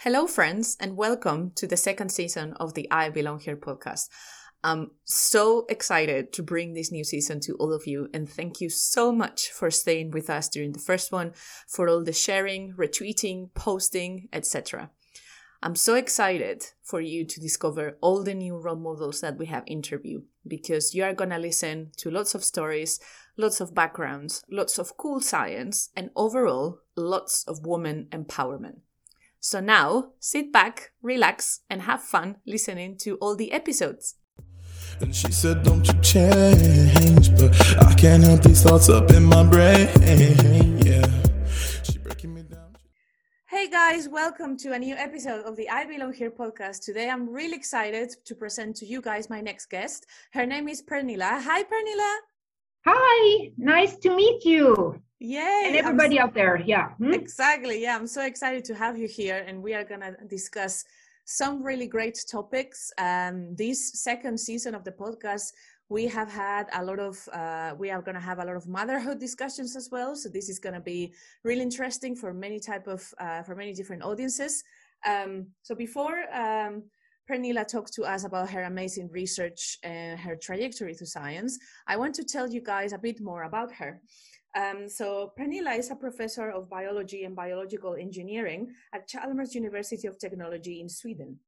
Hello, friends, and welcome to the second season of the I Belong Here podcast. I'm so excited to bring this new season to all of you, and thank you so much for staying with us during the first one, for all the sharing, retweeting, posting, etc. I'm so excited for you to discover all the new role models that we have interviewed because you are going to listen to lots of stories, lots of backgrounds, lots of cool science, and overall, lots of woman empowerment. So now, sit back, relax, and have fun listening to all the episodes. And she said, Don't you change, but I can't help these thoughts up in my brain. Yeah. She breaking me down. Hey guys, welcome to a new episode of the I Belong Here podcast. Today I'm really excited to present to you guys my next guest. Her name is Pernilla. Hi, Pernilla. Hi, nice to meet you. Yay! And everybody out there, yeah. Hmm? Exactly. Yeah, I'm so excited to have you here, and we are gonna discuss some really great topics. Um, this second season of the podcast, we have had a lot of. Uh, we are gonna have a lot of motherhood discussions as well. So this is gonna be really interesting for many type of uh, for many different audiences. Um, so before. Um, Pernilla talked to us about her amazing research and her trajectory to science. I want to tell you guys a bit more about her. Um, so Pernilla is a professor of biology and biological engineering at Chalmers University of Technology in Sweden.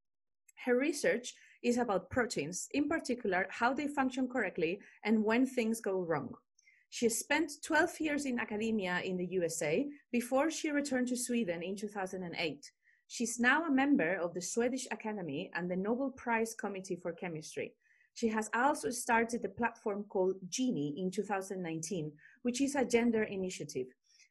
Her research is about proteins, in particular, how they function correctly and when things go wrong. She spent 12 years in academia in the USA before she returned to Sweden in 2008. She's now a member of the Swedish Academy and the Nobel Prize Committee for Chemistry. She has also started a platform called Genie in 2019, which is a gender initiative.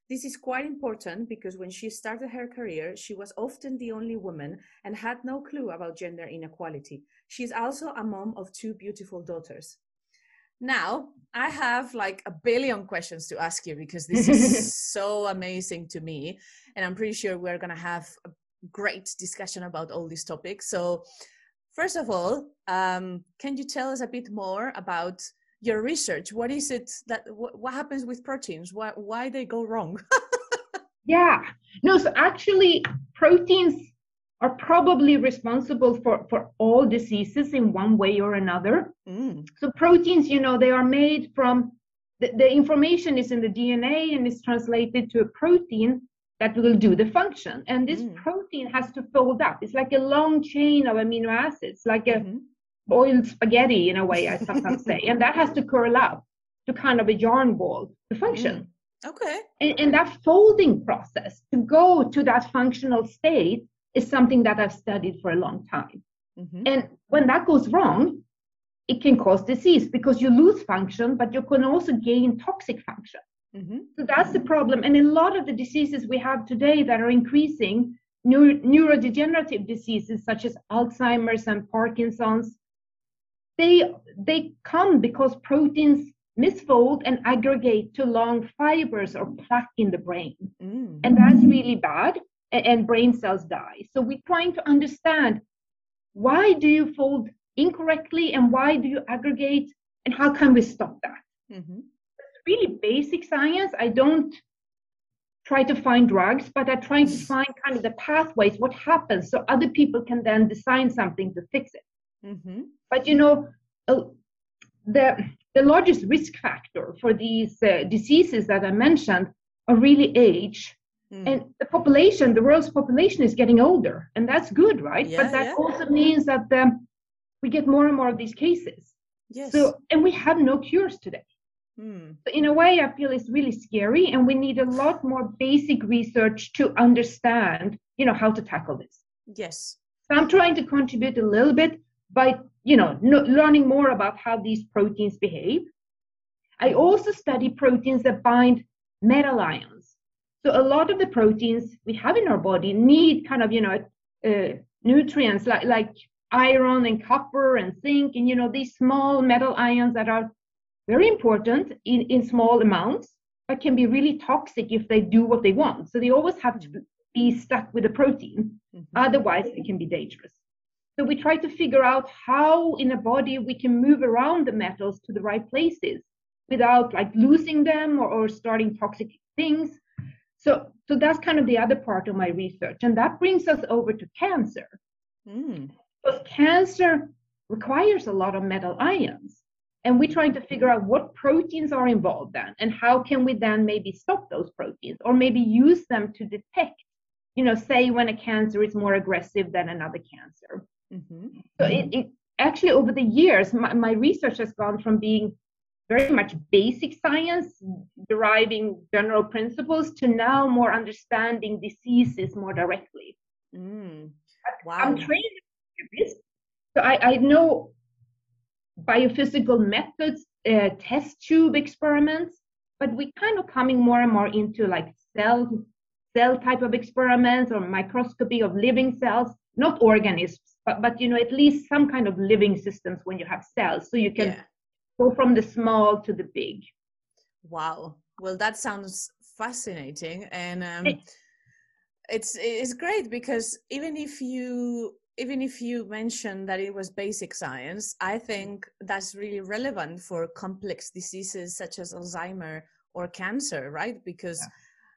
This is quite important because when she started her career, she was often the only woman and had no clue about gender inequality. She is also a mom of two beautiful daughters. Now, I have like a billion questions to ask you because this is so amazing to me. And I'm pretty sure we're going to have a great discussion about all these topics. So, first of all, um, can you tell us a bit more about your research? What is it that wh- what happens with proteins? Why why they go wrong? yeah, no. So actually, proteins are probably responsible for for all diseases in one way or another. Mm. So proteins, you know, they are made from the, the information is in the DNA and is translated to a protein that will do the function. And this mm. protein has to fold up. It's like a long chain of amino acids, like a mm-hmm. boiled spaghetti in a way, I sometimes say. And that has to curl up to kind of a yarn ball to function. Mm. Okay. And, and that folding process to go to that functional state is something that I've studied for a long time. Mm-hmm. And when that goes wrong, it can cause disease because you lose function, but you can also gain toxic function. Mm-hmm. So that's the problem. And a lot of the diseases we have today that are increasing, neuro- neurodegenerative diseases such as Alzheimer's and Parkinson's, they, they come because proteins misfold and aggregate to long fibers or plaque in the brain. Mm. And that's really bad, and, and brain cells die. So we're trying to understand why do you fold incorrectly and why do you aggregate and how can we stop that? Mm-hmm really basic science. I don't try to find drugs, but I try to find kind of the pathways, what happens, so other people can then design something to fix it. Mm-hmm. But you know, uh, the the largest risk factor for these uh, diseases that I mentioned are really age. Mm. And the population, the world's population is getting older, and that's good, right? Yeah, but that yeah. also means that um, we get more and more of these cases. Yes. So, and we have no cures today. Hmm. So in a way, I feel it's really scary, and we need a lot more basic research to understand, you know, how to tackle this. Yes. So I'm trying to contribute a little bit by, you know, no, learning more about how these proteins behave. I also study proteins that bind metal ions. So a lot of the proteins we have in our body need kind of, you know, uh, nutrients like like iron and copper and zinc and you know these small metal ions that are very important in, in small amounts, but can be really toxic if they do what they want. So they always have to be stuck with a protein. Mm-hmm. Otherwise, it can be dangerous. So we try to figure out how in a body we can move around the metals to the right places without like losing them or, or starting toxic things. So, so that's kind of the other part of my research. And that brings us over to cancer. Mm. Because cancer requires a lot of metal ions. And we're trying to figure out what proteins are involved then and how can we then maybe stop those proteins or maybe use them to detect, you know, say when a cancer is more aggressive than another cancer. Mm-hmm. So it, it actually over the years, my, my research has gone from being very much basic science, deriving general principles, to now more understanding diseases more directly. Mm. Wow. I'm trained so I, I know biophysical methods, uh, test tube experiments, but we kind of coming more and more into like cell cell type of experiments or microscopy of living cells, not organisms, but but you know at least some kind of living systems when you have cells, so you can yeah go from the small to the big. Wow. Well, that sounds fascinating, and um, it's it's great because even if you even if you mentioned that it was basic science, I think that's really relevant for complex diseases such as Alzheimer or cancer, right? Because yeah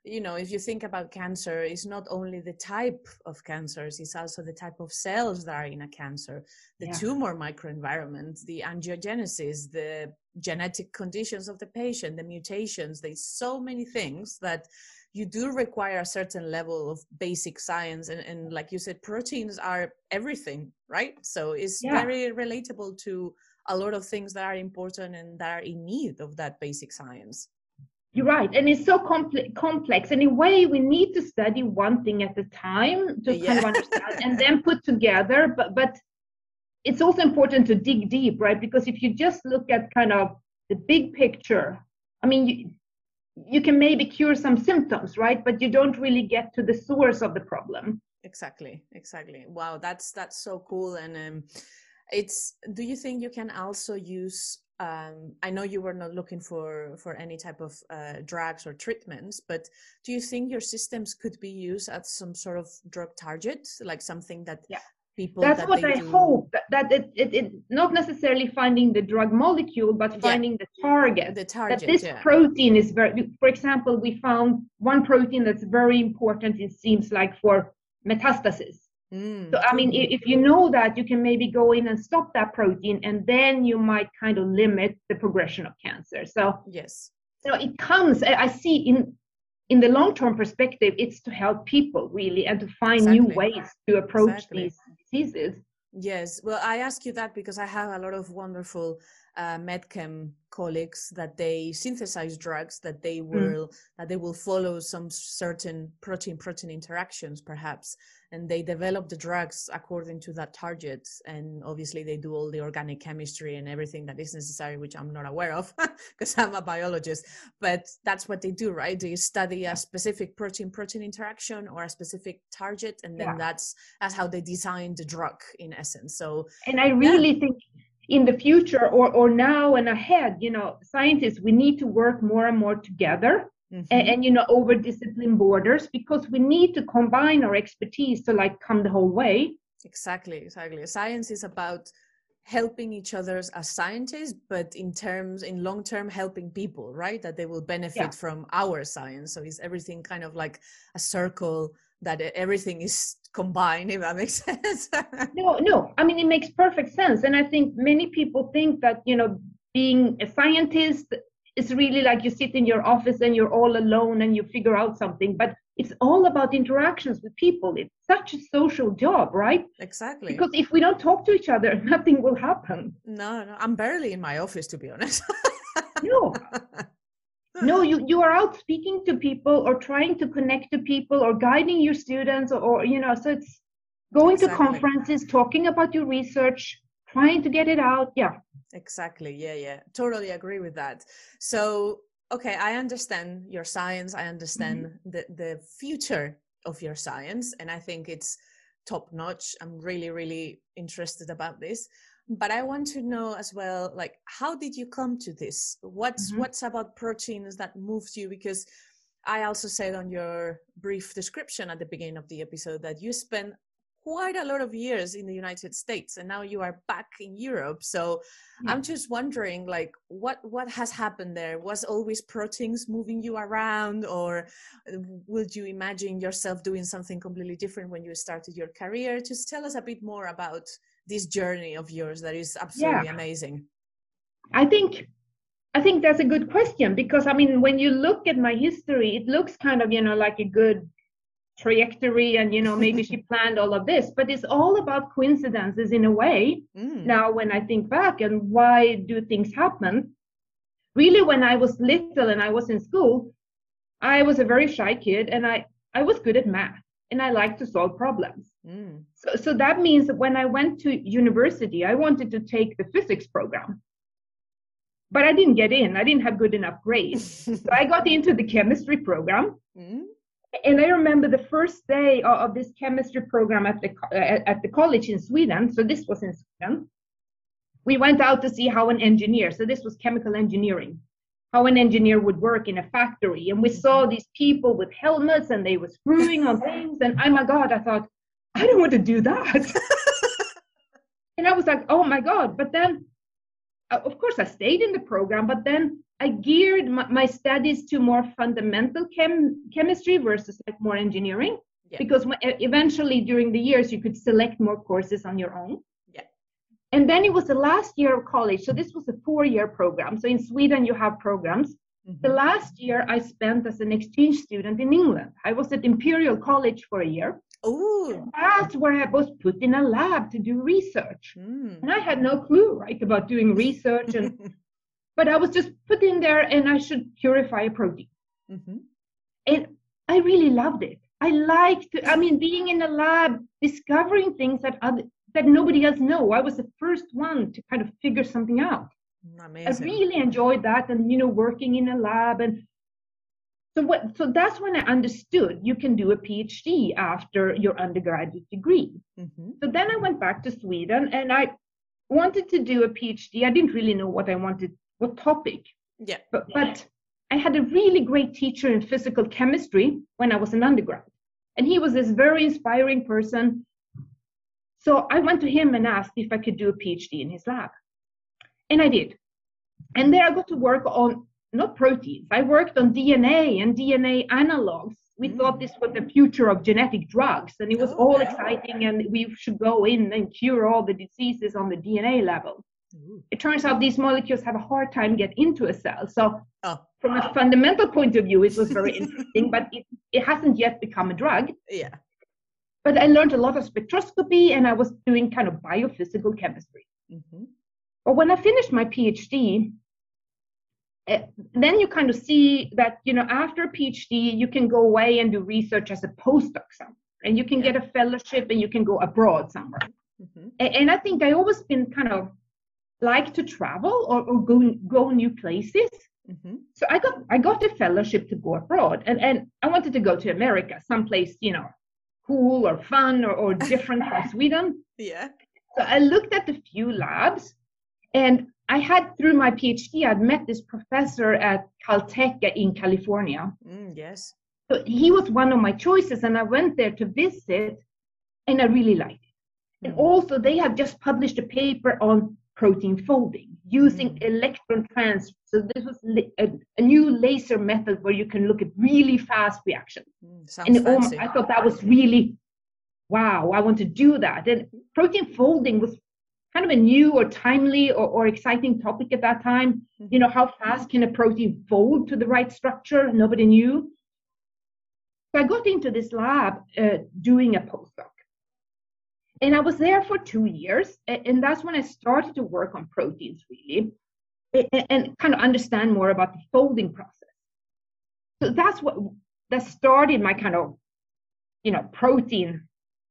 you know if you think about cancer it's not only the type of cancers it's also the type of cells that are in a cancer the yeah. tumor microenvironment the angiogenesis the genetic conditions of the patient the mutations there's so many things that you do require a certain level of basic science and, and like you said proteins are everything right so it's yeah. very relatable to a lot of things that are important and that are in need of that basic science you're right. And it's so compl- complex. And in a way, we need to study one thing at a time to yeah. kind of understand and then put together. But, but it's also important to dig deep, right? Because if you just look at kind of the big picture, I mean, you, you can maybe cure some symptoms, right? But you don't really get to the source of the problem. Exactly. Exactly. Wow. That's, that's so cool. And, um, it's, do you think you can also use um, I know you were not looking for for any type of uh, drugs or treatments, but do you think your systems could be used as some sort of drug target, like something that yeah. People? That's that what I do... hope. That it, it, it not necessarily finding the drug molecule, but finding yeah. the target. The target. That this yeah. protein is very. For example, we found one protein that's very important. It seems like for metastasis Mm. So, I mean, if you know that, you can maybe go in and stop that protein, and then you might kind of limit the progression of cancer. So, yes, so it comes. I see in in the long term perspective, it's to help people really and to find exactly. new ways to approach exactly. these diseases. Yes, well, I ask you that because I have a lot of wonderful uh, medchem colleagues that they synthesize drugs that they mm. will mm. that they will follow some certain protein protein interactions perhaps and they develop the drugs according to that target and obviously they do all the organic chemistry and everything that is necessary which i'm not aware of because i'm a biologist but that's what they do right they study a specific protein protein interaction or a specific target and then yeah. that's that's how they design the drug in essence so and i really yeah. think in the future or, or now and ahead you know scientists we need to work more and more together mm-hmm. and, and, you know over discipline borders because we need to combine our expertise to like come the whole way exactly exactly science is about helping each other as scientists but in terms in long term helping people right that they will benefit yeah. from our science so is everything kind of like a circle that everything is combined if that makes sense. No no. I mean it makes perfect sense. And i think many people think that you know being a scientist is really like you sit in your office and you're all alone and you figure out something. But it's all about interactions with people. It's such a social job right? Exactly. Because if we don't talk to each other nothing will happen. No no. I'm barely in my office to be honest. No no you, you are out speaking to people or trying to connect to people or guiding your students or, or you know so it's going exactly. to conferences talking about your research trying to get it out yeah exactly yeah yeah totally agree with that so okay i understand your science i understand mm-hmm. the the future of your science and i think it's top notch i'm really really interested about this but i want to know as well like how did you come to this what's mm-hmm. what's about proteins that moves you because I also said on your brief description at the beginning of the episode that you spent quite a lot of years in the United States and now you are back in Europe. So yeah. I'm just wondering like what what has happened there? Was always proteins moving you around or uh, would you imagine yourself doing something completely different when you started your career? Just tell us a bit more about this journey of yours that is absolutely yeah. amazing. I think I think that's a good question because I mean when you look at my history it looks kind of you know like a good trajectory and you know maybe she planned all of this but it's all about coincidences in a way mm. now when i think back and why do things happen really when i was little and i was in school i was a very shy kid and i i was good at math and i like to solve problems mm. so, so that means that when i went to university i wanted to take the physics program but i didn't get in i didn't have good enough grades so i got into the chemistry program mm and I remember the first day of this chemistry program at the at the college in Sweden. So this was in Sweden. We went out to see how an engineer. So this was chemical engineering, how an engineer would work in a factory, and we saw these people with helmets and they were screwing on things. And oh my God, I thought I don't want to do that. and I was like, oh my God. But then, uh, of course, I stayed in the program. But then I geared my, my studies to more fundamental chem, chemistry versus like more engineering yeah. because eventually during the years you could select more courses on your own. And then it was the last year of college. So this was a four-year program. So in Sweden you have programs. Mm-hmm. The last year I spent as an exchange student in England. I was at Imperial College for a year. Oh, that's where I was put in a lab to do research. Mm. And I had no clue, right, about doing research and but I was just put in there and I should purify a protein. Mm-hmm. And I really loved it. I liked, I mean, being in a lab, discovering things that other, that nobody else know. I was the first one to kind of figure something out. Amazing. I really enjoyed that, and you know, working in a lab, and so what? So that's when I understood you can do a PhD after your undergraduate degree. Mm-hmm. So then I went back to Sweden, and I wanted to do a PhD. I didn't really know what I wanted what topic. Yeah. But, but I had a really great teacher in physical chemistry when I was an undergrad. And he was this very inspiring person. So I went to him and asked if I could do a PhD in his lab. And I did. And there I got to work on not proteins, I worked on DNA and DNA analogs. We mm. thought this was the future of genetic drugs, and it was oh, all exciting, and we should go in and cure all the diseases on the DNA level. It turns out these molecules have a hard time get into a cell. So oh. from a fundamental point of view, it was very interesting, but it, it hasn't yet become a drug. Yeah. But I learned a lot of spectroscopy and I was doing kind of biophysical chemistry. Mm-hmm. But when I finished my PhD, uh, then you kind of see that you know after a PhD you can go away and do research as a postdoc somewhere, and you can yeah. get a fellowship and you can go abroad somewhere. Mm-hmm. And, and I think I always been kind of like to travel or, or go go new places. Mm-hmm. So I got I got a fellowship to go abroad, and and I wanted to go to America, someplace you know, cool or fun or, or different from Sweden. Yeah. So I looked at a few labs, and I had through my PhD, I'd met this professor at Caltech in California. Mm, yes. So he was one of my choices, and I went there to visit, and I really liked it. Mm. And also, they have just published a paper on protein folding using mm. electron transfer. So this was a, a, new laser method where you can look at really fast reactions. Mm, and oh, I thought that was really, wow, I want to do that. And protein folding was kind of a new or timely or, or exciting topic at that time. Mm-hmm. You know, how fast can a protein fold to the right structure? Nobody knew. So I got into this lab uh, doing a postdoc and I was there for two years, and that's when I started to work on proteins really, and kind of understand more about the folding process. So that's what that started my kind of, you know, protein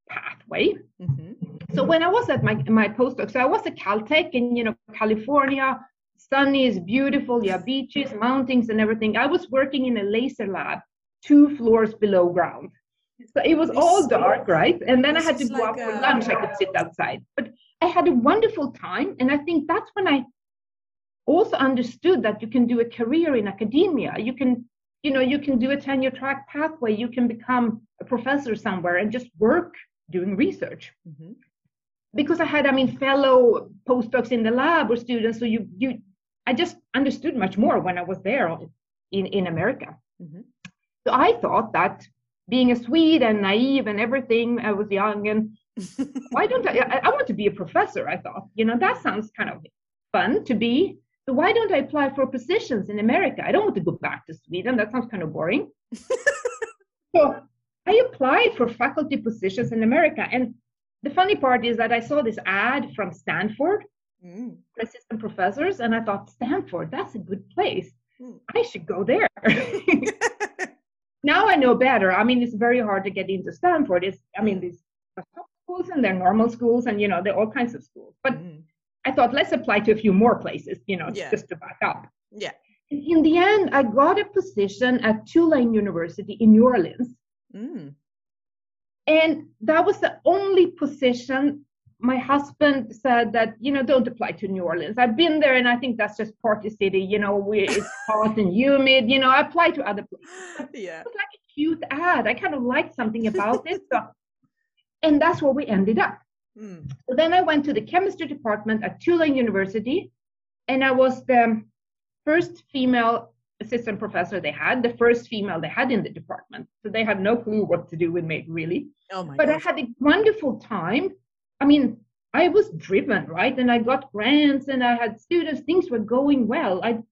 pathway. Mm-hmm. So when I was at my my postdoc, so I was at Caltech in you know California, sunny, is beautiful, you have beaches, mountains, and everything. I was working in a laser lab, two floors below ground. So it was all dark, right? And then I had to go like out for lunch. I could sit outside. But I had a wonderful time. And I think that's when I also understood that you can do a career in academia. You can you know, you can do a tenure track pathway. You can become a professor somewhere and just work doing research. Mm-hmm. Because I had, I mean, fellow postdocs in the lab or students, so you you I just understood much more when I was there in, in America. Mm-hmm. So I thought that being a Swede and naive and everything, I was young and why don't I, I, I want to be a professor, I thought, you know, that sounds kind of fun to be. So why don't I apply for positions in America? I don't want to go back to Sweden. That sounds kind of boring. so I applied for faculty positions in America. And the funny part is that I saw this ad from Stanford, mm. assistant professors, and I thought, Stanford, that's a good place. Mm. I should go there. now I know better. I mean, it's very hard to get into Stanford. It's, I mean, these schools and they're normal schools and, you know, they're all kinds of schools. But mm. I thought, let's apply to a few more places, you know, yeah. just to back up. Yeah. In the end, I got a position at Tulane University in New Orleans. Mm. And that was the only position my husband said that, you know, don't apply to New Orleans. I've been there and I think that's just party city, you know, we, it's hot and humid, you know, I apply to other places. Yeah. It was like a cute ad. I kind of liked something about it. So, and that's where we ended up. Mm. So then I went to the chemistry department at Tulane University and I was the first female assistant professor they had, the first female they had in the department. So they had no clue what to do with me, really. Oh my but gosh. I had a wonderful time. I mean, I was driven, right? And I got grants and I had students, things were going well. I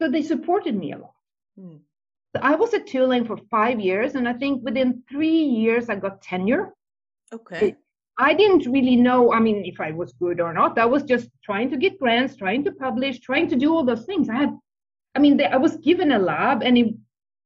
so they supported me a lot. Hmm. So I was at Tulane for five years, and I think within three years I got tenure. Okay. It, I didn't really know, I mean, if I was good or not. I was just trying to get grants, trying to publish, trying to do all those things. I had, I mean, I was given a lab and it,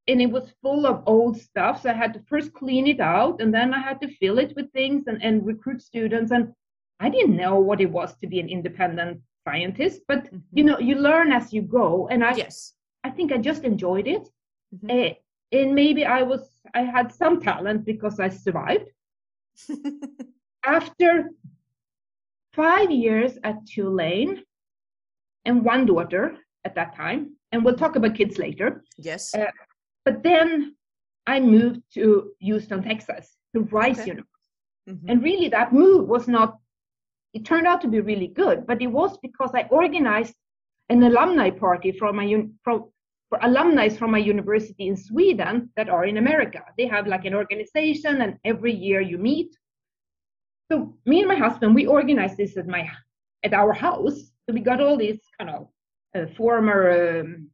and it was full of old stuff. So I had to first clean it out and then I had to fill it with things and, and recruit students. And I didn't know what it was to be an independent scientist, but mm-hmm. you know, you learn as you go. And I, yes. I think I just enjoyed it. Mm-hmm. Uh, and maybe I was, I had some talent because I survived. after five years at Tulane and one daughter at that time, and we'll talk about kids later. Yes. Uh, but then I moved to Houston, Texas, to Rice okay. University. Mm-hmm. And really, that move was not, it turned out to be really good, but it was because I organized an alumni party from my, from, for alumni from my university in Sweden that are in America. They have like an organization, and every year you meet so me and my husband, we organized this at my at our house. So we got all these kind of uh, former um,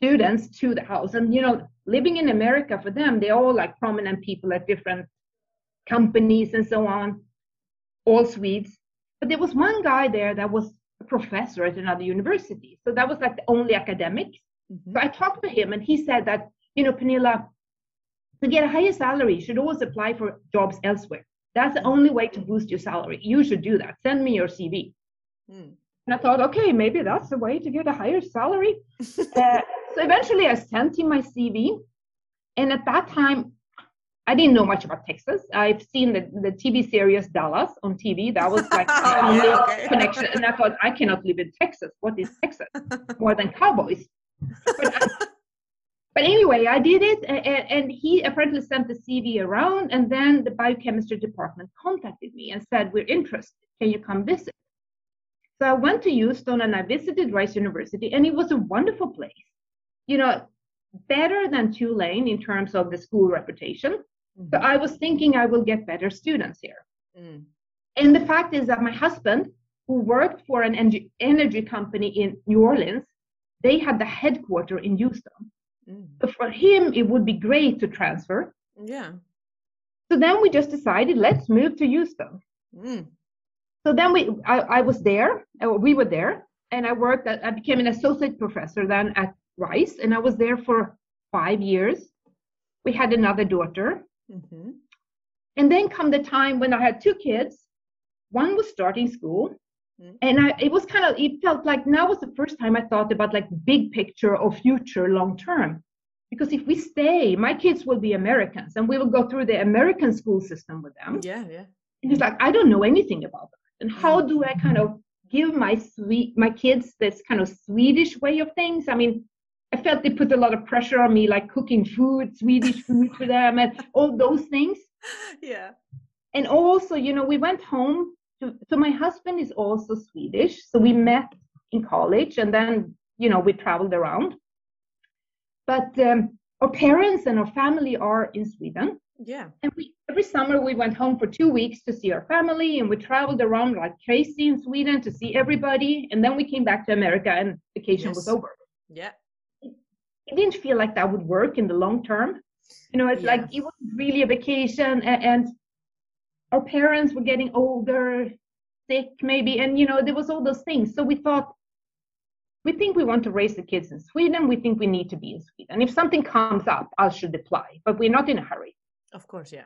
students to the house, and you know, living in America for them, they're all like prominent people at different companies and so on, all Swedes. But there was one guy there that was a professor at another university. So that was like the only academic. Mm-hmm. So I talked to him, and he said that you know, Pernilla, to get a higher salary, you should always apply for jobs elsewhere. That's the only way to boost your salary. You should do that. Send me your CV. Hmm. And I thought, okay, maybe that's the way to get a higher salary. uh, so eventually I sent him my CV. And at that time, I didn't know much about Texas. I've seen the, the TV series Dallas on TV. That was like the oh, only yeah, okay. connection. And I thought, I cannot live in Texas. What is Texas? More than cowboys. But I, but anyway, I did it, and, and, he apparently sent the CV around, and then the biochemistry department contacted me and said, "We're interested. Can you come visit?" So I went to Houston and I visited Rice University, and it was a wonderful place. You know, better than Tulane in terms of the school reputation. Mm-hmm. So I was thinking I will get better students here. Mm. And the fact is that my husband, who worked for an energy company in New Orleans, they had the headquarters in Houston. Mm. for him, it would be great to transfer. Yeah. So then we just decided, let's move to Houston. Mm. So then we, I, I was there, uh, we were there, and I worked. At, I became an associate professor then at Rice, and I was there for five years. We had another daughter, mm-hmm. and then come the time when I had two kids. One was starting school, Mm-hmm. And I, it was kind of, it felt like now was the first time I thought about like big picture of future long term. Because if we stay, my kids will be Americans and we will go through the American school system with them. Yeah, yeah. And it's like, I don't know anything about that. And how do I kind of give my sweet, my kids this kind of Swedish way of things? I mean, I felt they put a lot of pressure on me, like cooking food, Swedish food for them, and all those things. Yeah. And also, you know, we went home. To, so my husband is also Swedish, so we met in college, and then you know we traveled around. But um, our parents and our family are in Sweden. Yeah. And we every summer we went home for two weeks to see our family, and we traveled around like crazy in Sweden to see everybody. And then we came back to America, and vacation yes. was over. Yeah. It, didn't feel like that would work in the long term. You know, it's yeah. like it was really a vacation, and, and our parents were getting older, sick maybe, and you know there was all those things. So we thought we think we want to raise the kids in Sweden. We think we need to be in Sweden. If something comes up, I should apply, but we're not in a hurry. Of course, yeah.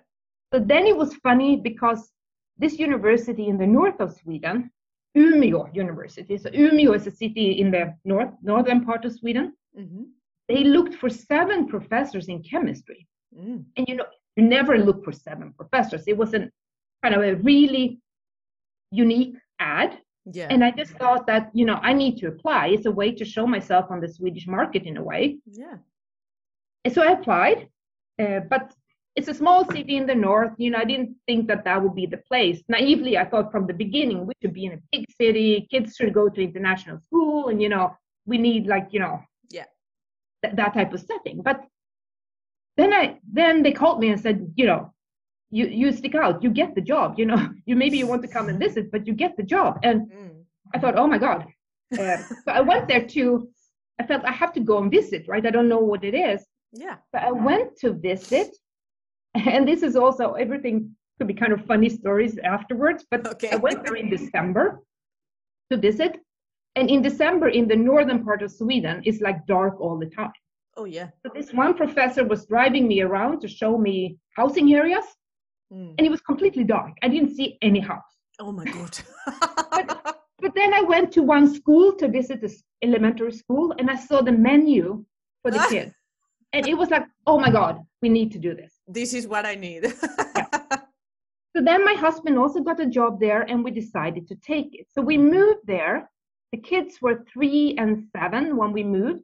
So then it was funny because this university in the north of Sweden, Umeå University, so Umeå is a city in the north northern part of Sweden. Mm-hmm. They looked for seven professors in chemistry, mm. and you know you never look for seven professors. It was a kind of a really unique ad. Yeah. And I just thought that, you know, I need to apply. It's a way to show myself on the Swedish market in a way. Yeah. And so I applied, uh, but it's a small city in the north. You know, I didn't think that that would be the place. Naively, I thought from the beginning we should be in a big city. Kids should go to international school, and you know, we need like you know, th- that type of setting. But then I then they called me and said, you know, you you stick out, you get the job. You know, you maybe you want to come and visit, but you get the job. And mm. I thought, oh my god. Uh, so I went there to. I felt I have to go and visit, right? I don't know what it is. Yeah. But I went to visit and this is also everything could be kind of funny stories afterwards but okay. i went there in december to visit and in december in the northern part of sweden it's like dark all the time oh yeah so this one professor was driving me around to show me housing areas mm. and it was completely dark i didn't see any house oh my god but, but then i went to one school to visit this elementary school and i saw the menu for the kids and it was like oh my god we need to do this this is what I need. yeah. So then my husband also got a job there and we decided to take it. So we moved there. The kids were three and seven when we moved.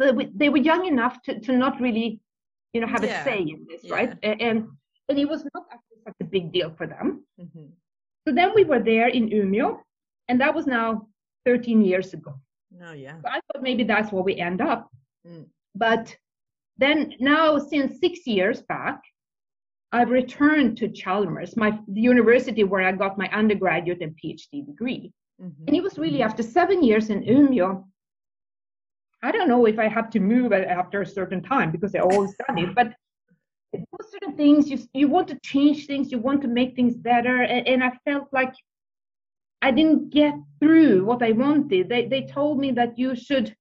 So they were young enough to, to not really, you know, have yeah. a say in this, yeah. right? And, and it was not actually such a big deal for them. Mm-hmm. So then we were there in Umeå, and that was now 13 years ago. Oh, yeah. So I thought maybe that's where we end up. Mm. But then now, since six years back, I've returned to Chalmers, my the university where I got my undergraduate and PhD degree. Mm-hmm. And it was really after seven years in Umeå. I don't know if I have to move after a certain time because I always done it, but those certain things you you want to change things, you want to make things better, and, and I felt like I didn't get through what I wanted. They they told me that you should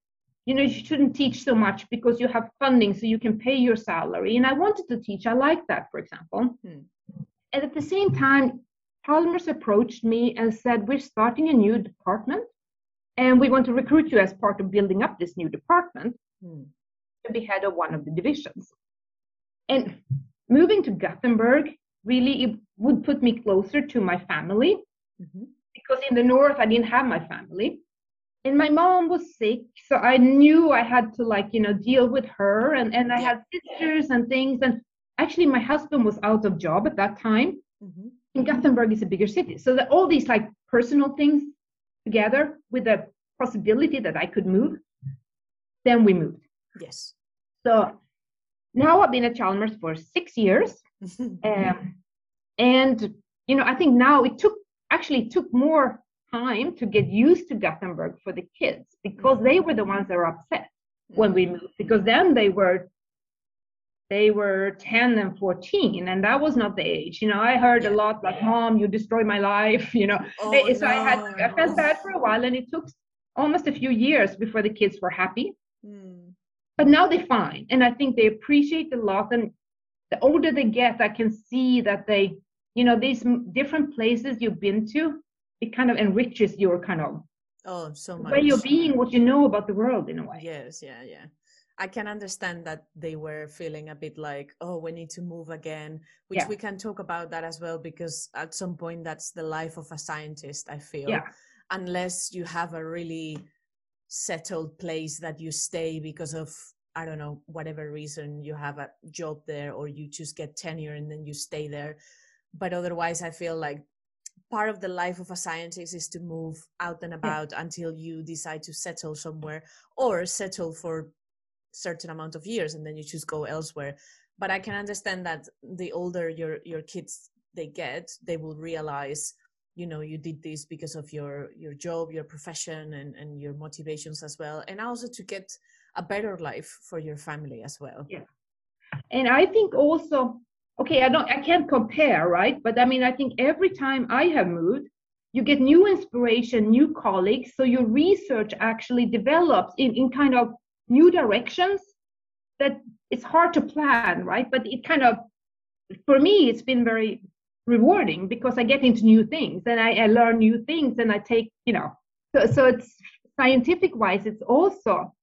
you know you shouldn't teach so much because you have funding so you can pay your salary and i wanted to teach i like that for example hmm. and at the same time Chalmers approached me and said we're starting a new department and we want to recruit you as part of building up this new department hmm. to be head of one of the divisions and moving to gothenburg really it would put me closer to my family mm-hmm. because in the north i didn't have my family and my mom was sick so i knew i had to like you know deal with her and and i had sisters and things and actually my husband was out of job at that time mm-hmm. And gothenburg is a bigger city. So that all these like personal things together with the possibility that i could move then we moved. Yes. So now i've been at chalmers for six years um, and you know i think now it took actually took more time to get used to Gothenburg for the kids because they were the ones that were upset when we moved because then they were they were 10 and 14 and that was not the age. You know i heard a lot like mom you destroyed my life you know. Oh, so no. i had i felt bad for a while and it took almost a few years before the kids were happy. Mm. but now they're fine and i think they appreciate a lot and the older they get i can see that they you know these different places you've been to it kind of enriches your kind of oh so much where you're being what you know about the world in a way. Yes yeah yeah I can understand that they were feeling a bit like, oh, we need to move again, which yeah. we can talk about that as well, because at some point that's the life of a scientist, I feel. Yeah. Unless you have a really settled place that you stay because of I don't know, whatever reason you have a job there or you just get tenure and then you stay there. But otherwise, I feel like part of the life of a scientist is to move out and about yeah. until you decide to settle somewhere or settle for certain amount of years and then you just go elsewhere. But i can understand that the older your your kids they get they will realize you know you did this because of your your job your profession and and your motivations as well and also to get a better life for your family as well. Yeah. And i think also okay i don't i can't compare right? But i mean i think every time i have moved you get new inspiration new colleagues so your research actually develops in in kind of new directions that it's hard to plan, right? But it kind of, for me, it's been very rewarding because I get into new things and I, I learn new things and I take, you know, so, so it's scientific wise, it's also,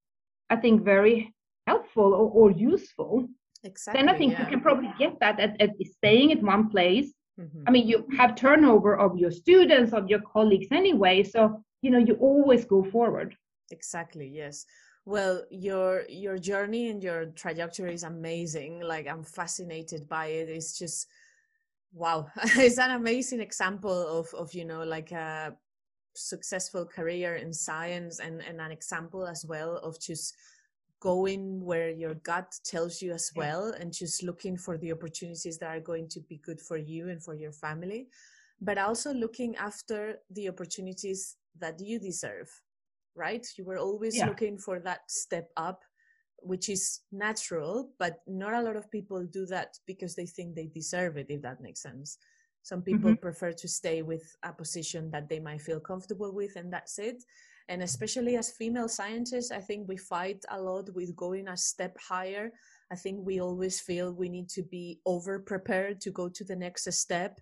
I think, very helpful or, or useful. Exactly. Then I think yeah. you can probably get that at, at staying at one place. Mm-hmm. I mean, you have turnover of your students, of your colleagues anyway. So, you know, you always go forward. Exactly. Yes well your your journey and your trajectory is amazing. Like i'm fascinated by it. It's just wow. It's an amazing example of of you know like a successful career in science and and an example as well of just going where your gut tells you as well and just looking for the opportunities that are going to be good for you and for your family but also looking after the opportunities that you deserve right? You were always yeah. looking for that step up, which is natural, but not a lot of people do that because they think they deserve it, if that makes sense. Some people mm-hmm. prefer to stay with a position that they might feel comfortable with, and that's it. And especially as female scientists, I think we fight a lot with going a step higher. I think we always feel we need to be over prepared to go to the next step.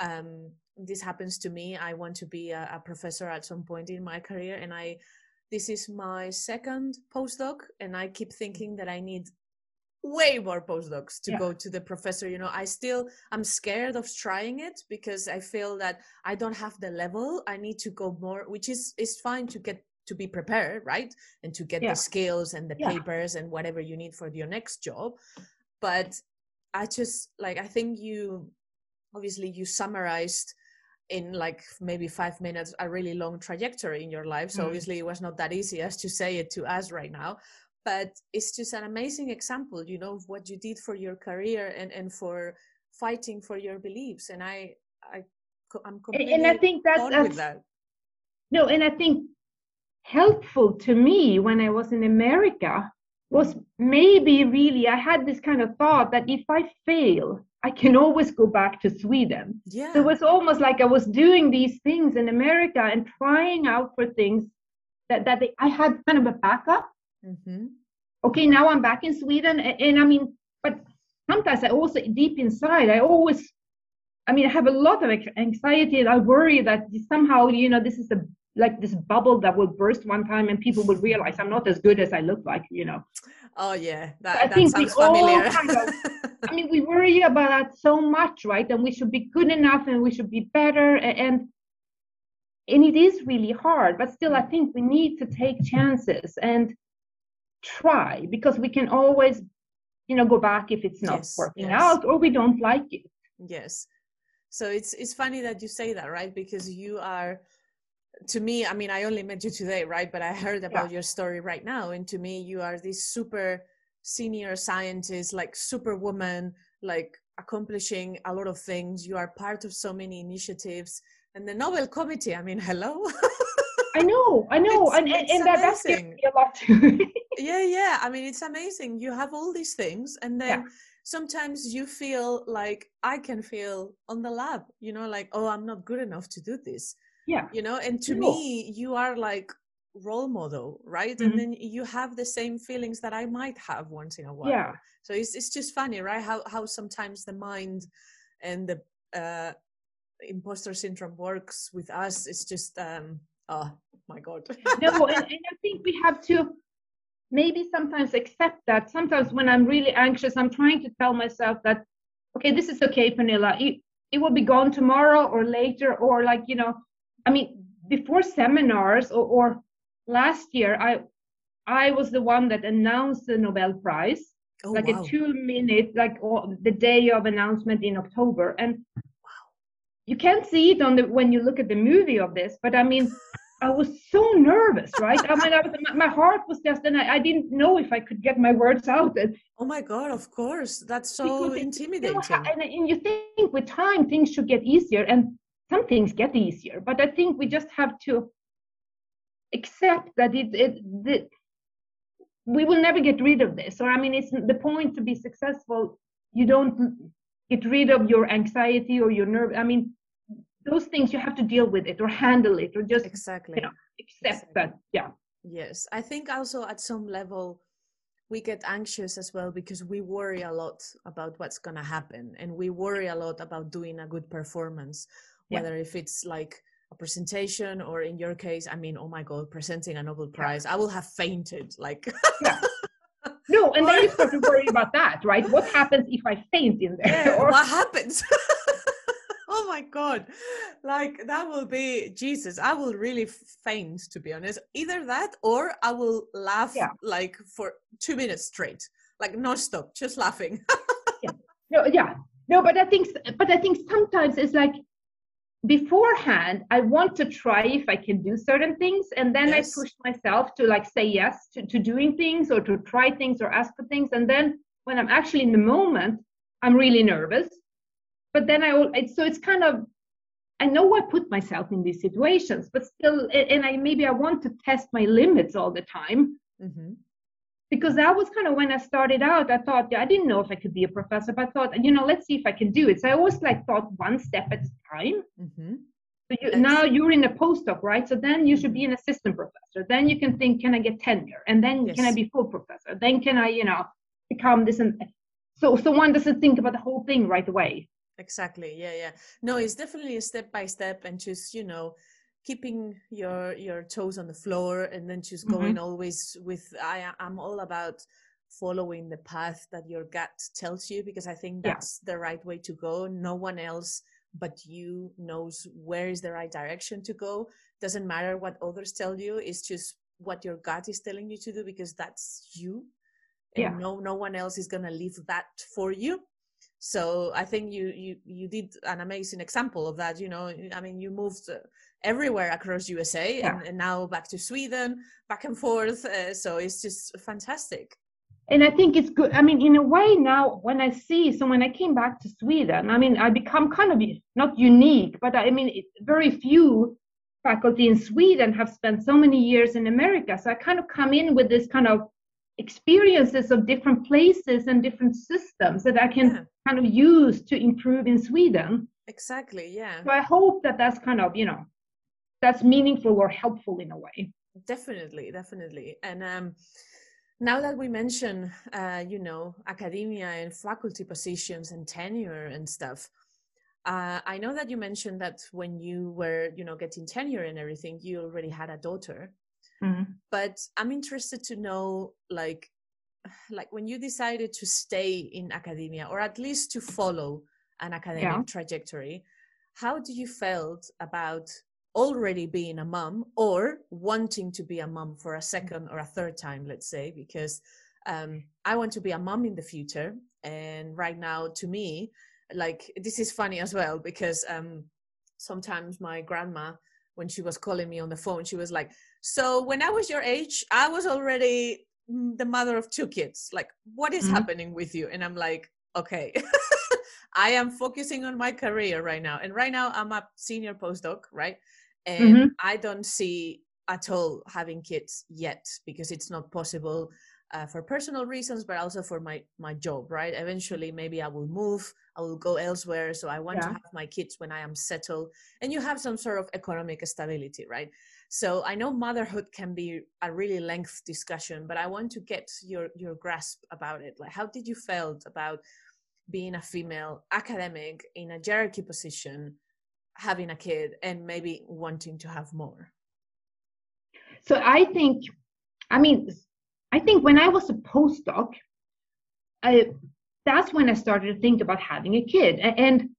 Um, this happens to me i want to be a, a, professor at some point in my career and i this is my second postdoc and i keep thinking that i need way more postdocs to yeah. go to the professor you know i still i'm scared of trying it because i feel that i don't have the level i need to go more which is is fine to get to be prepared right and to get yeah. the skills and the yeah. papers and whatever you need for your next job but i just like i think you obviously you summarized in like maybe five minutes a really long trajectory in your life so mm. obviously it was not that easy as to say it to us right now but it's just an amazing example you know of what you did for your career and and for fighting for your beliefs and i i i'm completely and i think that's, that's that. no and i think helpful to me when i was in america was maybe really i had this kind of thought that if i fail I can always go back to Sweden. Yeah. So it was almost like I was doing these things in America and trying out for things that, that they, I had kind of a backup. Mm-hmm. Okay, now I'm back in Sweden. And, and, I mean, but sometimes I also, deep inside, I always, I mean, I have a lot of anxiety and I worry that somehow, you know, this is a like this bubble that will burst one time and people will realize I'm not as good as I look like, you know. Oh yeah, that, I that think sounds we familiar. All kind of, I mean, we worry about that so much, right? And we should be good enough and we should be better, and and it is really hard. But still, I think we need to take chances and try because we can always, you know, go back if it's not yes, working yes. out or we don't like it. Yes. So it's it's funny that you say that, right? Because you are to me, I mean, I only met you today, right? But I heard about yeah. your story right now. And to me, you are this super senior scientist, like superwoman, like accomplishing a lot of things. You are part of so many initiatives. And the Nobel Committee, I mean, hello. I know, I know. It's, and, it's and that, that's me a lot too. yeah, yeah. I mean, it's amazing. You have all these things. And then yeah. sometimes you feel like I can feel on the lab, you know, like, oh, I'm not good enough to do this yeah you know and to cool. me you are like role model right? Mm-hmm. and then you have the same feelings that i might have once in a while. Yeah. So it's, it's just funny right? How how sometimes the mind and the uh imposter syndrome works with us. It's just um oh my god. No and, and i think we have to maybe sometimes accept that sometimes when i'm really anxious i'm trying to tell myself that okay this is okay Pernilla. It, it will be gone tomorrow or later or like you know I mean, before seminars or, or last year I I was the one that announced the Nobel Prize, oh, like wow. a two minute, like the day of announcement in October. And wow. you can't see it on the when you look at the movie of this, but I mean, I was so nervous, right? I mean, I was, my heart was just, and I, I, didn't know if I could get my words out. And, oh my God, of course. That's so intimidating. You know, and, and you think with time things should get easier, and some things get easier, but I think we just have to accept that it, it, it we will never get rid of this. Or i mean it's the point to be successful you don't get rid of your anxiety or your nerve i mean those things you have to deal with it or handle it or just exactly. you know accept exactly. that yeah. Yes. I think also at some level we get anxious as well because we worry a lot about what's going to happen and we worry a lot about doing a good performance whether yeah. if it's like a presentation or in your case i mean oh my god presenting a nobel prize. I will have fainted like yeah. no and then you start to worry about that right? What happens if i faint in there? Yeah, or what happens? Oh my god. Like that will be jesus i will really faint to be honest. Either that or i will laugh yeah. like for two minutes straight. Like no stop just laughing. Yeah. No yeah. No but i think but i think sometimes it's like beforehand i want to try if i can do certain things and then yes. i push myself to like say yes to, to doing things or to try things or ask for things and then when i'm actually in the moment i'm really nervous. But then i so it's kind of i know i put myself in these situations but still and i maybe i want to test my limits all the time. Mm-hmm because that was kind of when I started out. I thought I didn't know if I could be a professor, but I thought, you know, let's see if I can do it. So I always like thought one step at a time. Mm-hmm. So you, now you're in a postdoc, right? So then you should be an assistant professor. Then you can think, can I get tenure? And then yes. can I be full professor? Then can I, you know, become this and so so one doesn't think about the whole thing right away. Exactly. Yeah, yeah. No, it's definitely a step by step and just, you know, keeping your your toes on the floor and then just going mm-hmm. always with i i'm all about following the path that your gut tells you because i think that's yeah. the right way to go no one else but you knows where is the right direction to go doesn't matter what others tell you it's just what your gut is telling you to do because that's you and yeah. no no one else is going to leave that for you so i think you you you did an amazing example of that you know i mean you moved uh, everywhere across usa yeah. and, and, now back to sweden back and forth uh, so it's just fantastic and i think it's good i mean in a way now when i see so when i came back to sweden i mean i become kind of not unique but i mean it, very few faculty in sweden have spent so many years in america so i kind of come in with this kind of experiences of different places and different systems that I can yeah. kind of use to improve in Sweden. Exactly, yeah. So I hope that that's kind of, you know, that's meaningful or helpful in a way. Definitely, definitely. And um, now that we mention, uh, you know, academia and faculty positions and tenure and stuff, uh, I know that you mentioned that when you were, you know, getting tenure and everything, you already had a daughter. Mm-hmm. But I'm interested to know, like, like when you decided to stay in academia or at least to follow an academic yeah. trajectory, how do you felt about already being a mom or wanting to be a mom for a second or a third time, let's say, because um, I want to be a mom in the future. And right now, to me, like this is funny as well because um, sometimes my grandma, when she was calling me on the phone, she was like, so when I was your age, I was already mm, the mother of two kids. Like, what is mm-hmm. happening with you? And I'm like, okay, I am focusing on my career right now. And right now, I'm a senior postdoc, right? And mm-hmm. I don't see at all having kids yet because it's not possible uh, for personal reasons, but also for my my job, right? Eventually, maybe I will move, I will go elsewhere. So I want yeah. to have my kids when I am settled, and you have some sort of economic stability, right? So I know motherhood can be a really lengthy discussion, but I want to get your your grasp about it. Like, how did you felt about being a female academic in a hierarchy position, having a kid, and maybe wanting to have more? So I think, I mean, I think when I was a postdoc, I, that's when I started to think about having a kid. And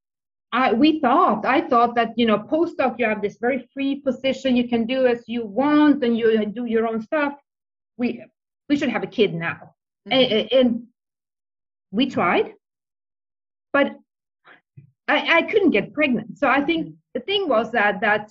I, we thought, I thought that, you know, postdoc, you have this very free position, you can do as you want and you do your own stuff. We, we should have a kid now. Mm-hmm. And, and, we tried, but I, I couldn't get pregnant. So I think mm-hmm. the thing was that, that,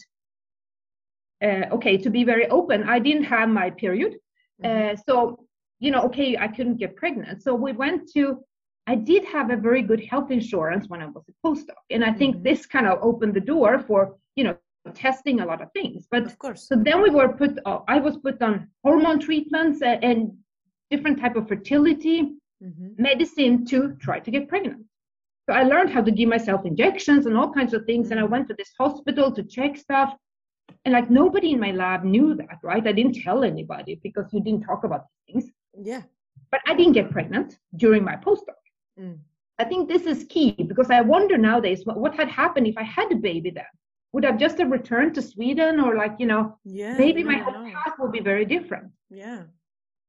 uh, okay, to be very open, I didn't have my period. Mm-hmm. Uh, so, you know, okay, I couldn't get pregnant. So we went to I did have a very good health insurance when I was a postdoc. And I think mm-hmm. this kind of opened the door for, you know, testing a lot of things. But of course. So then we were put, uh, I was put on hormone treatments and, and different type of fertility mm-hmm. medicine to try to get pregnant. So I learned how to give myself injections and all kinds of things. And I went to this hospital to check stuff. And like nobody in my lab knew that, right? I didn't tell anybody because you didn't talk about things. Yeah. But I didn't get pregnant during my postdoc. Mm. I think this is key because I wonder nowadays what, what had happened if I had a baby then. Would I just have returned to Sweden or like, you know, yeah, maybe my whole path would be very different. Yeah.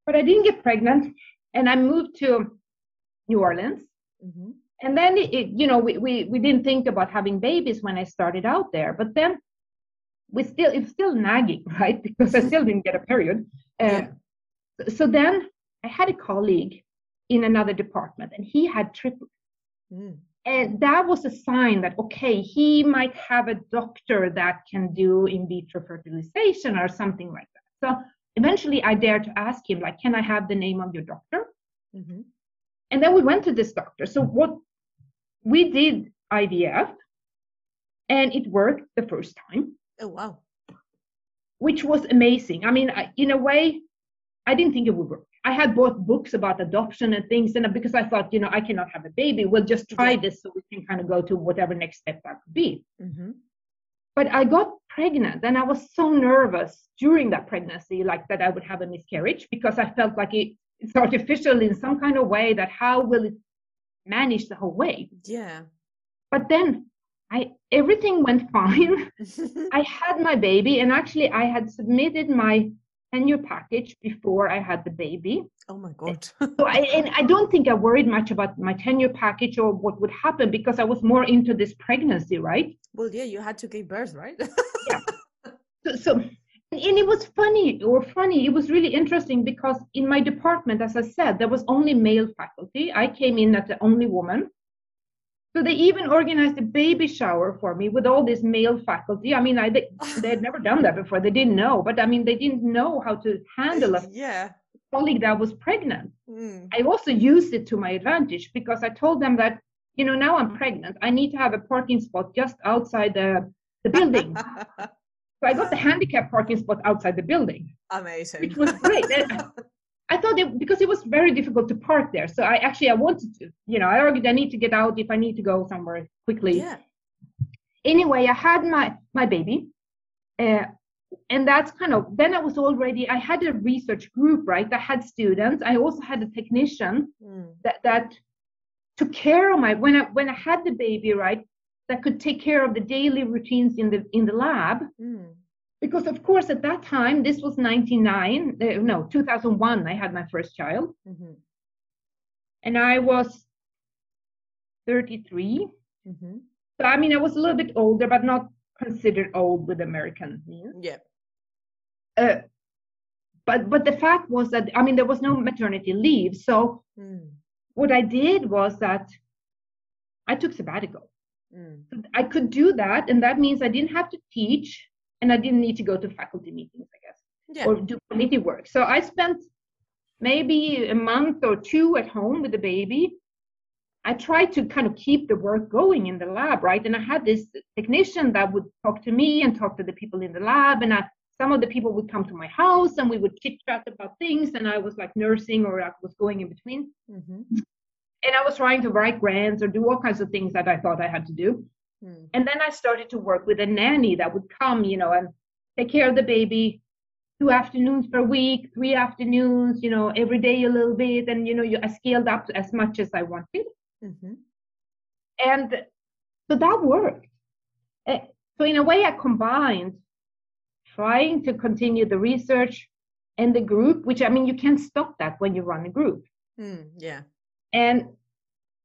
But I didn't get pregnant and I moved to New Orleans. Mm-hmm. And then, it, you know, we, we, we didn't think about having babies when I started out there. But then we still, it's still nagging, right? Because I still didn't get a period. Uh, yeah. So then I had a colleague in another department and he had triplets. Mm. And that was a sign that, okay, he might have a doctor that can do in vitro fertilization or something like that. So eventually I dared to ask him, like, can I have the name of your doctor? Mm-hmm. And then we went to this doctor. So what we did IVF and it worked the first time. Oh, wow. Which was amazing. I mean, I, in a way, I didn't think it would work. I had bought books about adoption and things, and because I thought, you know, I cannot have a baby, we'll just try yeah. this so we can kind of go to whatever next step that could be. Mm-hmm. But I got pregnant, and I was so nervous during that pregnancy, like that I would have a miscarriage, because I felt like it, it's artificial in some kind of way. That how will it manage the whole way? Yeah. But then I everything went fine. I had my baby, and actually I had submitted my tenure package before I had the baby. Oh my eh, god! so I and I don't think I worried much about my tenure package or what would happen because I was more into this pregnancy, right? Well, yeah, you had to give birth, right? yeah. So, so and it was funny or funny it was really interesting because in my department as i said there was only male faculty i came in as the only woman so they even organized a baby shower for me with all this male faculty. I mean, I they, they had never done that before. They didn't know, but I mean, they didn't know how to handle a yeah. colleague that was pregnant. Mm. I also used it to my advantage because I told them that, you know, now I'm pregnant. I need to have a parking spot just outside the, the building. so I got the handicap parking spot outside the building. Amazing. Which was great. I thought it, because it was very difficult to park there. So I actually I wanted to, you know, I argued I need to get out if I need to go somewhere quickly. Yeah. Anyway, I had my my baby, uh, and that's kind of then I was already I had a research group, right? I had students. I also had a technician mm. that that took care of my when I when I had the baby, right? That could take care of the daily routines in the in the lab. Mm because of course at that time this was 99 uh, no 2001 i had my first child mm-hmm. and i was 33 mm-hmm. so i mean i was a little bit older but not considered old with american means yeah uh, but but the fact was that i mean there was no maternity leave so mm. what i did was that i took sabbatical mm. i could do that and that means i didn't have to teach and I didn't need to go to faculty meetings, I guess, yeah. or do committee work. So I spent maybe a month or two at home with the baby. I tried to kind of keep the work going in the lab, right? And I had this technician that would talk to me and talk to the people in the lab, and I, some of the people would come to my house and we would chit chat about things, and I was like nursing or I was going in between. Mm-hmm. And I was trying to write grants or do all kinds of things that I thought I had to do. Mm. And then I started to work with a nanny that would come, you know, and take care of the baby two afternoons per week, three afternoons, you know, every day a little bit. And, you know, you, I scaled up as much as I wanted. Mm-hmm. And so that worked. Uh, so, in a way, I combined trying to continue the research and the group, which I mean, you can't stop that when you run a group. Mm, yeah. And,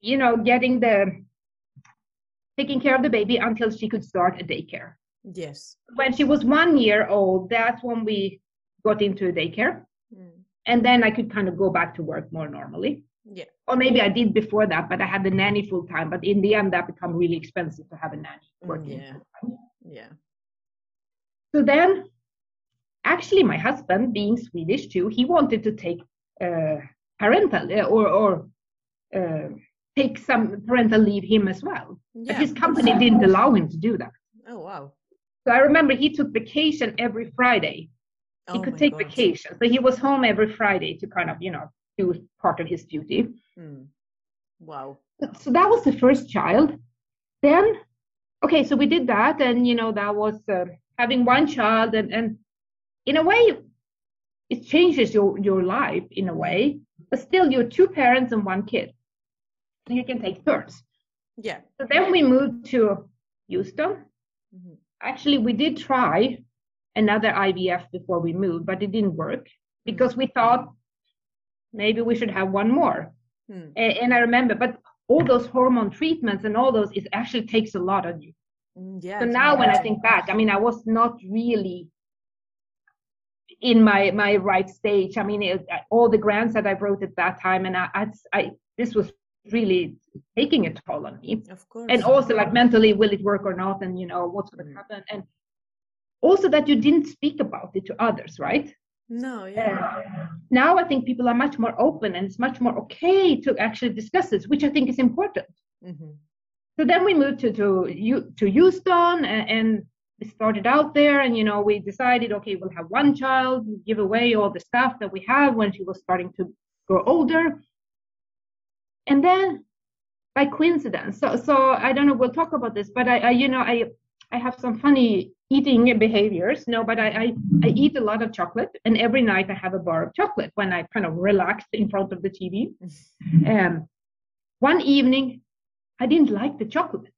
you know, getting the taking care of the baby until she could start a daycare. Yes. When she was one year old, that's when we got into a daycare. Mm. And then I could kind of go back to work more normally. Yeah. Or maybe I did before that, but I had the nanny full time. But in the end, that became really expensive to have a nanny mm, working. Yeah. Yeah. So then, actually, my husband, being Swedish too, he wanted to take uh, parental uh, or or uh, take some parental leave him as well. Yeah. But his company didn't allow him to do that. Oh wow. So I remember he took vacation every Friday. He oh could take God. vacation. So he was home every Friday to kind of, you know, do part of his duty. Mm. Wow. So that was the first child. Then, okay, so we did that, and you know, that was uh, having one child, and and in a way, it changes your your life in a way. But still, you're two parents and one kid. You can take turns. Yeah. So then we moved to Houston. Mm-hmm. Actually, we did try another IVF before we moved, but it didn't work because we thought maybe we should have one more. And, and, I remember, but all those hormone treatments and all those, it actually takes a lot on you. Mm, yeah. So now when I think back, I mean, I was not really in my my right stage. I mean, it, all the grants that I wrote at that time, and I, I, I this was really taking a toll on me. Of course. And also like mentally, will it work or not? And you know, what's going to mm. happen? And also that you didn't speak about it to others, right? No, yeah. Uh, now I think people are much more open and it's much more okay to actually discuss this, which I think is important. Mm-hmm. So then we moved to to to Houston and, and we started out there, and you know we decided, okay, we'll have one child, give away all the stuff that we have when she was starting to grow older, and then by coincidence, so so I don't know, we'll talk about this, but I, I you know I I have some funny eating behaviors. No, but I, I, I eat a lot of chocolate, and every night I have a bar of chocolate when I kind of relax in front of the TV. And one evening, I didn't like the chocolate.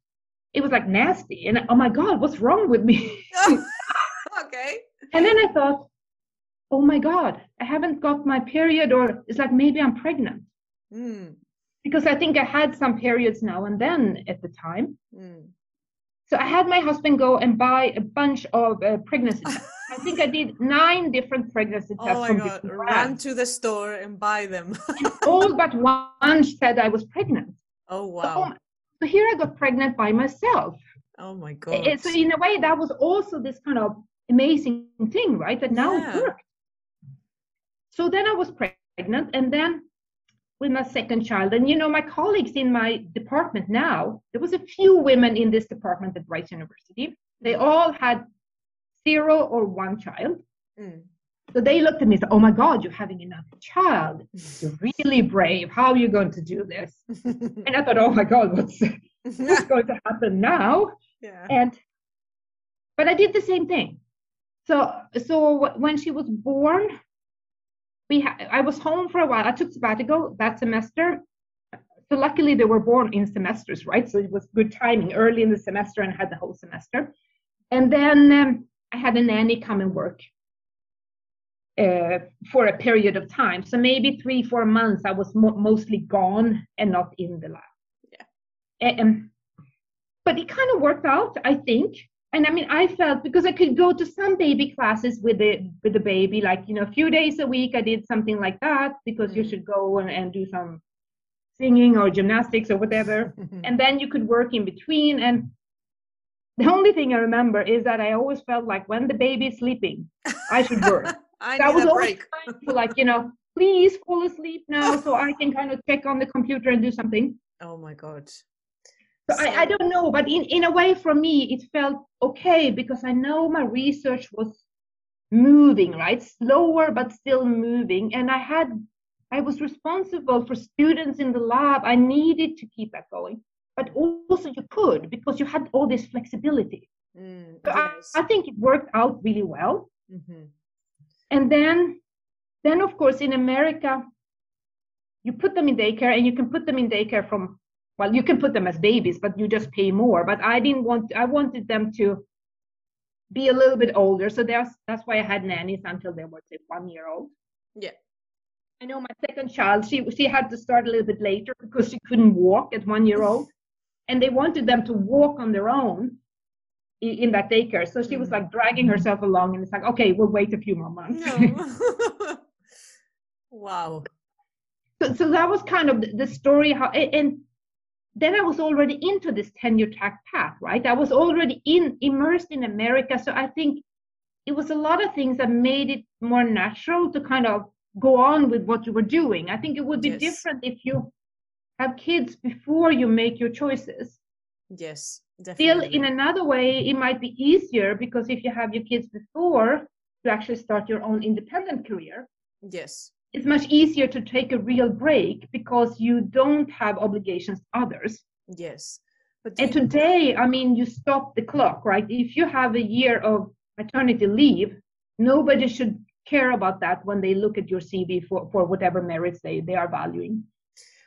It was like nasty, and oh my god, what's wrong with me? okay. And then I thought, oh my god, I haven't got my period, or it's like maybe I'm pregnant. Mm. Because I think I had some periods now and then at the time. Mm. So I had my husband go and buy a bunch of uh, pregnancy tests. I think I did nine different pregnancy tests. Oh my god! Run to the store and buy them. all but one said I was pregnant. Oh wow! So, so, here I got pregnant by myself. Oh my god! So in a way, that was also this kind of amazing thing, right? That now yeah. it worked. So then I was pregnant, and then with my second child. And you know, my colleagues in my department now, there was a few women in this department at Rice University. They all had zero or one child. Mm. So they looked at me and said, Oh my God, you're having another child. You're really brave. How are you going to do this? and I thought, Oh my God, what's, what's going to happen now? Yeah. And but I did the same thing. So so when she was born, we ha- I was home for a while. I took sabbatical that semester. So luckily they were born in semesters, right? So it was good timing early in the semester and had the whole semester. And then um, I had a nanny come and work uh, for a period of time. So maybe three, four months I was mo- mostly gone and not in the lab. Yeah. Um, but it kind of worked out, I think and I mean, I felt because I could go to some baby classes with the with the baby, like you know, a few days a week. I did something like that because mm-hmm. you should go and, and do some singing or gymnastics or whatever, and then you could work in between. And the only thing I remember is that I always felt like when the baby is sleeping, I should work. I that was always to like you know, please fall asleep now so I can kind of check on the computer and do something. Oh my god. So I, I don't know, but in, in a way for me, it felt okay because I know my research was moving, right? Slower, but still moving. And I had, I was responsible for students in the lab. I needed to keep that going. But also you could because you had all this flexibility. Mm, so. I, I, think it worked out really well. Mm-hmm. And then, then of course, in America, you put them in daycare and you can put them in daycare from well you can put them as babies but you just pay more but i didn't want i wanted them to be a little bit older so that's that's why i had nannies until they were say one year old yeah i know my second child she she had to start a little bit later because she couldn't walk at one year old and they wanted them to walk on their own in that daycare. So she was mm. like dragging herself along, and it's like, okay, we'll wait a few more months. No. wow. So, so that was kind of the story. How and then I was already into this tenure track path, right? I was already in immersed in America, so I think it was a lot of things that made it more natural to kind of go on with what you were doing. I think it would be yes. different if you have kids before you make your choices. Yes, definitely. Still, in another way, it might be easier because if you have your kids before you actually start your own independent career. Yes. It's much easier to take a real break because you don't have obligations to others. Yes. But and today, I mean, you stop the clock, right? If you have a year of maternity leave, nobody should care about that when they look at your CV for, for whatever merits they, they are valuing.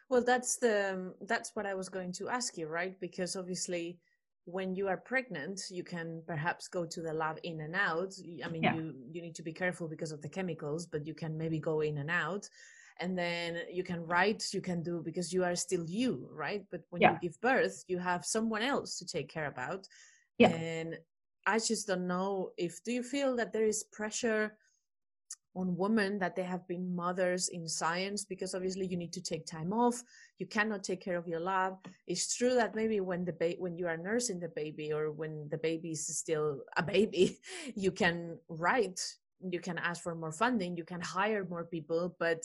Well, that's the that's what I was going to ask you, right? Because obviously, when you are pregnant, you can perhaps go to the lab in and out. I mean, yeah. you you need to be careful because of the chemicals, but you can maybe go in and out, and then you can write. You can do because you are still you, right? But when yeah. you give birth, you have someone else to take care about. Yeah. And I just don't know if do you feel that there is pressure on women that they have been mothers in science because obviously you need to take time off you cannot take care of your lab. It's true that maybe when the ba- when you are nursing the baby or when the baby is still a baby you can write you can ask for more funding you can hire more people but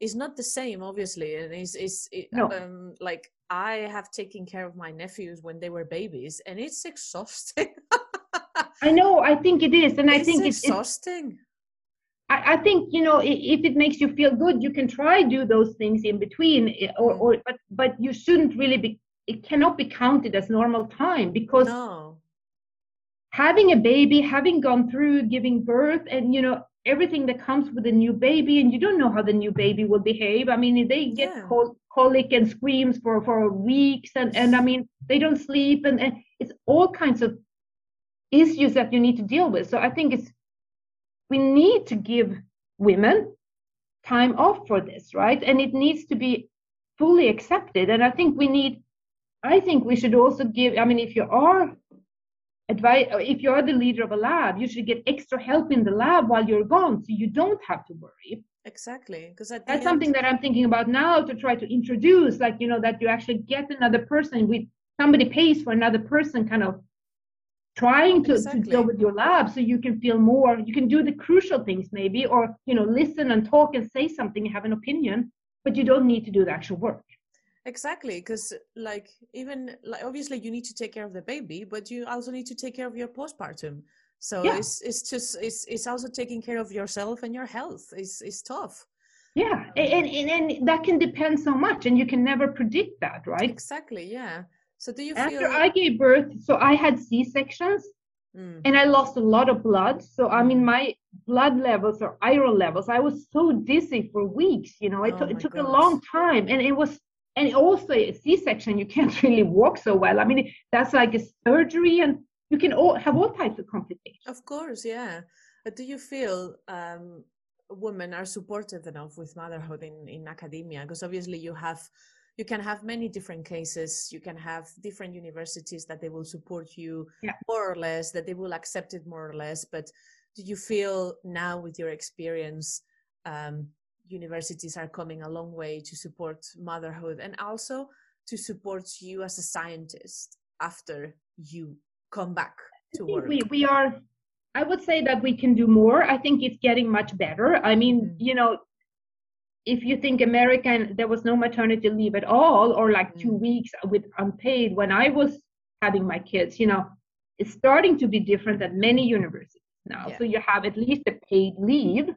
it's not the same obviously. And it's, it's it, no. um, like i have taken care of my nephews when they were babies and it's exhausting. I know i think it is and i think it's exhausting I, I, think you know if it makes you feel good, you can try do those things in between, or, or but but you shouldn't really be. It cannot be counted as normal time because no. having a baby, having gone through giving birth, and you know everything that comes with a new baby, and you don't know how the new baby will behave. I mean, they get yeah. col- colic and screams for for weeks, and and I mean they don't sleep, and, and it's all kinds of issues that you need to deal with. So I think it's we need to give women time off for this, right? And it needs to be fully accepted. And I think we need, I think we should also give, I mean, if you are advice, if you are the leader of a lab, you should get extra help in the lab while you're gone so you don't have to worry. Exactly. Because that's end... something that I'm thinking about now to try to introduce, like, you know, that you actually get another person with somebody pays for another person kind of trying to, exactly. to deal with your lab so you can feel more you can do the crucial things maybe or you know listen and talk and say something and have an opinion but you don't need to do the actual work. Exactly because like even like obviously you need to take care of the baby but you also need to take care of your postpartum. So yeah. it's it's just it's it's also taking care of yourself and your health is is tough. Yeah and, and and that can depend so much and you can never predict that right? Exactly yeah so do you after feel... I gave birth? So I had C sections, mm. and I lost a lot of blood. So I mean, mm. my blood levels or iron levels, I was so dizzy for weeks. You know, it, oh it took a long time, and it was and also a C-section, you can't really walk so well. I mean, that's like a surgery, and you can all have all types of complications. Of course, yeah. But do you feel um, women are supportive enough with motherhood in in academia? Because obviously you have you can have many different cases. You can have different universities that they will support you yeah. more or less that they will accept it more or less. But do you feel now with your experience um, universities are coming a long way to support motherhood and also to support you as a scientist after you come back to work? we, we are i would say that we can do more. I think it's getting much better. I mean mm-hmm. you know if you think American, there was no maternity leave at all, or like two mm. weeks with unpaid when I was having my kids, you know, it's starting to be different at many universities now. Yeah. So you have at least a paid leave,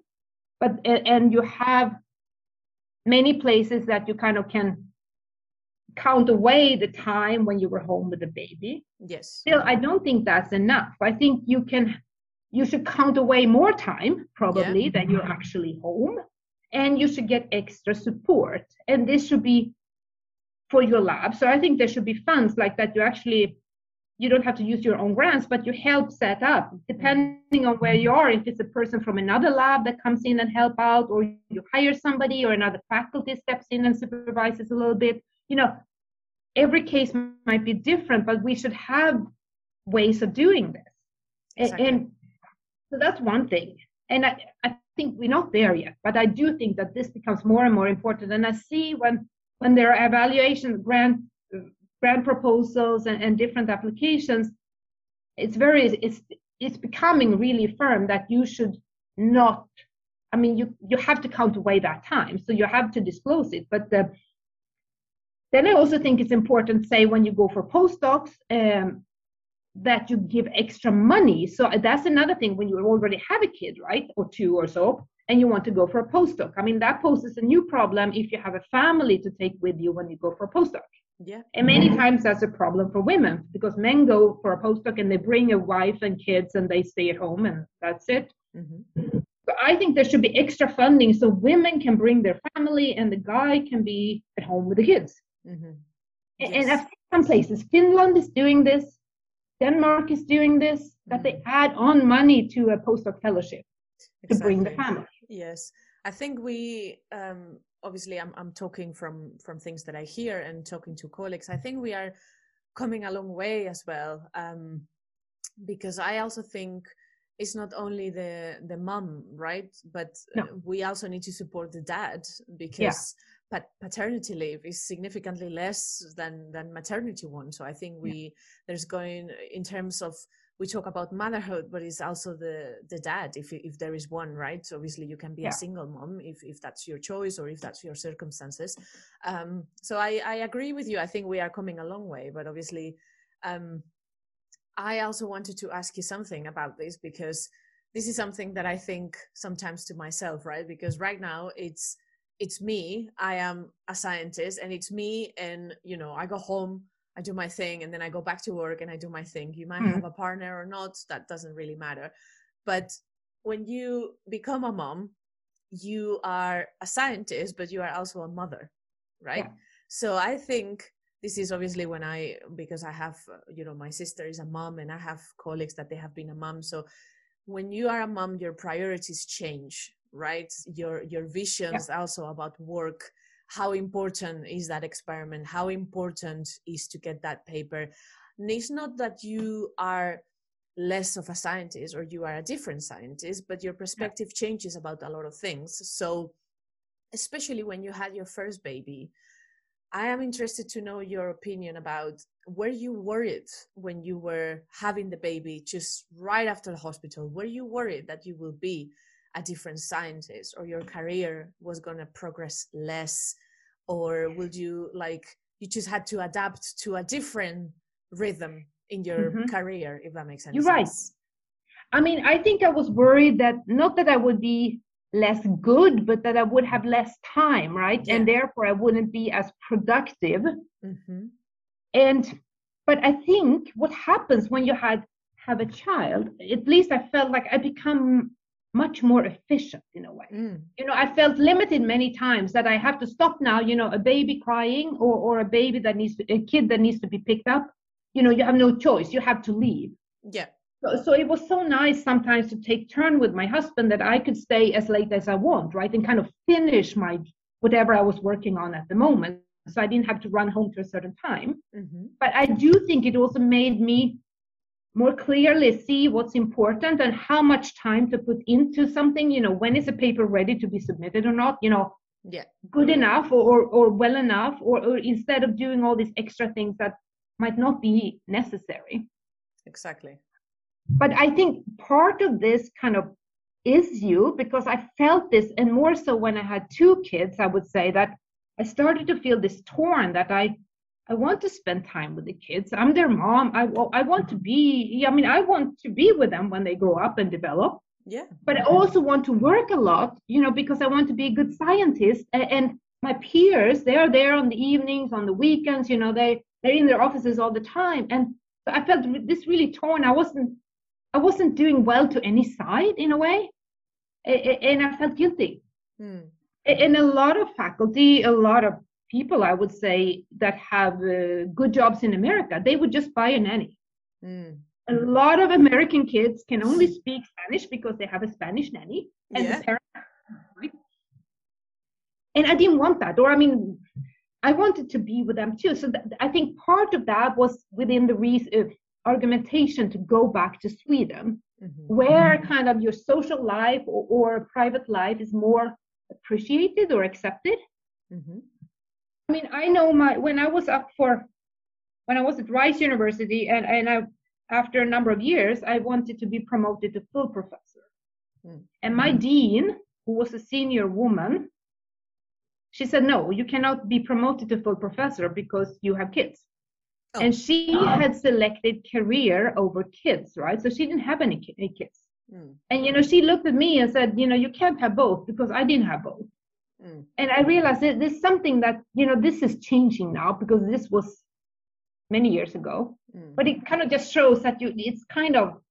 but and you have many places that you kind of can count away the time when you were home with the baby. Yes. Still, I don't think that's enough. I think you can you should count away more time probably yeah. than you're actually home and you should get extra support. And this should be for your lab. So I think there should be funds like that. You actually you don't have to use your own grants, but you help set up depending on where you are. If it's a person from another lab that comes in and help out, or you hire somebody, or another faculty steps in and supervises a little bit. You know, every case might be different, but we should have ways of doing this. Exactly. And, and so that's one thing. And I, I think we're not there yet, but I do think that this becomes more and more important. And I see when when there are evaluation grant grant proposals and, and different applications, it's very it's it's becoming really firm that you should not. I mean, you you have to count away that time, so you have to disclose it. But the, then I also think it's important, say, when you go for postdocs, um, that you give extra money. So that's another thing when you already have a kid, right, or two or so, and you want to go for a postdoc. I mean, that poses a new problem if you have a family to take with you when you go for a postdoc. Yeah. And many times that's a problem for women because men go for a postdoc and they bring a wife and kids and they stay at home and that's it. Mm-hmm. So I think there should be extra funding so women can bring their family and the guy can be at home with the kids. Mm-hmm. Yes. And I've some places, Finland is doing this, Denmark is doing this, that they mm. add on money to a postdoc fellowship exactly. to bring the family. Yes, I think we um, obviously I'm I'm talking from from things that I hear and talking to colleagues. I think we are coming a long way as well um, because I also think it's not only the the mom right but no. we also need to support the dad because paternity leave is significantly less than than maternity one. So i think we yeah. there's going in terms of we talk about motherhood but it's also the the dad if if there is one right? So obviously you can be yeah. a single mom if if that's your choice or if that's your circumstances. Um so i i agree with you. I think we are coming a long way but obviously um i also wanted to ask you something about this because this is something that i think sometimes to myself right? Because right now it's it's me i am a scientist and it's me and you know i go home i do my thing and then i go back to work and i do my thing. You might mm-hmm. have a partner or not that doesn't really matter. But when you become a mom you are a scientist but you are also a mother right? Yeah. so i think this is obviously when i because i have you know my sister is a mom and i have colleagues that they have been a mom. So when you are a mom your priorities change right? Your your visions yeah. also about work. How important is that experiment? How important is to get that paper? And it's not that you are less of a scientist or you are a different scientist but your perspective yeah. changes about a lot of things. So especially when you had your first baby i am interested to know your opinion about were you worried when you were having the baby just right after the hospital? Were you worried that you will be a different scientist or your career was going to progress less or would you like you just had to adapt to a different rhythm in your mm-hmm. career if that makes sense you're right i mean i think i was worried that not that i would be less good but that i would have less time right yeah. and therefore i wouldn't be as productive mm-hmm. and but i think what happens when you had have a child at least i felt like i become much more efficient in a way. Mm. You know, I felt limited many times that I have to stop now, you know, a baby crying or, or a baby that needs to, a kid that needs to be picked up, you know, you have no choice. You have to leave. Yeah. So, so it was so nice sometimes to take turn with my husband that I could stay as late as I want, right? And kind of finish my whatever I was working on at the moment. So I didn't have to run home to a certain time. Mm-hmm. But I do think it also made me more clearly see what's important and how much time to put into something you know when is a paper ready to be submitted or not you know yeah. good enough or or well enough or, or instead of doing all these extra things that might not be necessary. Exactly. But i think part of this kind of is you because i felt this and more so when i had two kids i would say that i started to feel this torn that i I want to spend time with the kids. I'm their mom. I, I want to be, I mean, I want to be with them when they grow up and develop. Yeah. But I also want to work a lot, you know, because I want to be a good scientist. And, and my peers, they are there on the evenings, on the weekends, you know, they, they're in their offices all the time. And so I felt this really torn. I wasn't, I wasn't doing well to any side in a way. And I felt guilty. Hmm. And a lot of faculty, a lot of people I would say that have uh, good jobs in America, they would just buy a nanny. Mm. A lot of American kids can only speak Spanish because they have a Spanish nanny and yeah. the parents. And I didn't want that. Or I mean, I wanted to be with them too. So th- I think part of that was within the reason uh, argumentation to go back to Sweden, mm-hmm. where kind of your social life or, or, private life is more appreciated or accepted. Mm-hmm. I mean, I know my when I was up for when I was at Rice University, and and I after a number of years, I wanted to be promoted to full professor, mm-hmm. and my dean, who was a senior woman, she said, no, you cannot be promoted to full professor because you have kids. Oh. And she had selected career over kids, right? So she didn't have any kids. Mm. And, you know, she looked at me and said, you know, you can't have both because I didn't have both. Mm. And I realized that there's something that, you know, this is changing now because this was many years ago. Mm. But it kind of just shows that you, it's kind of,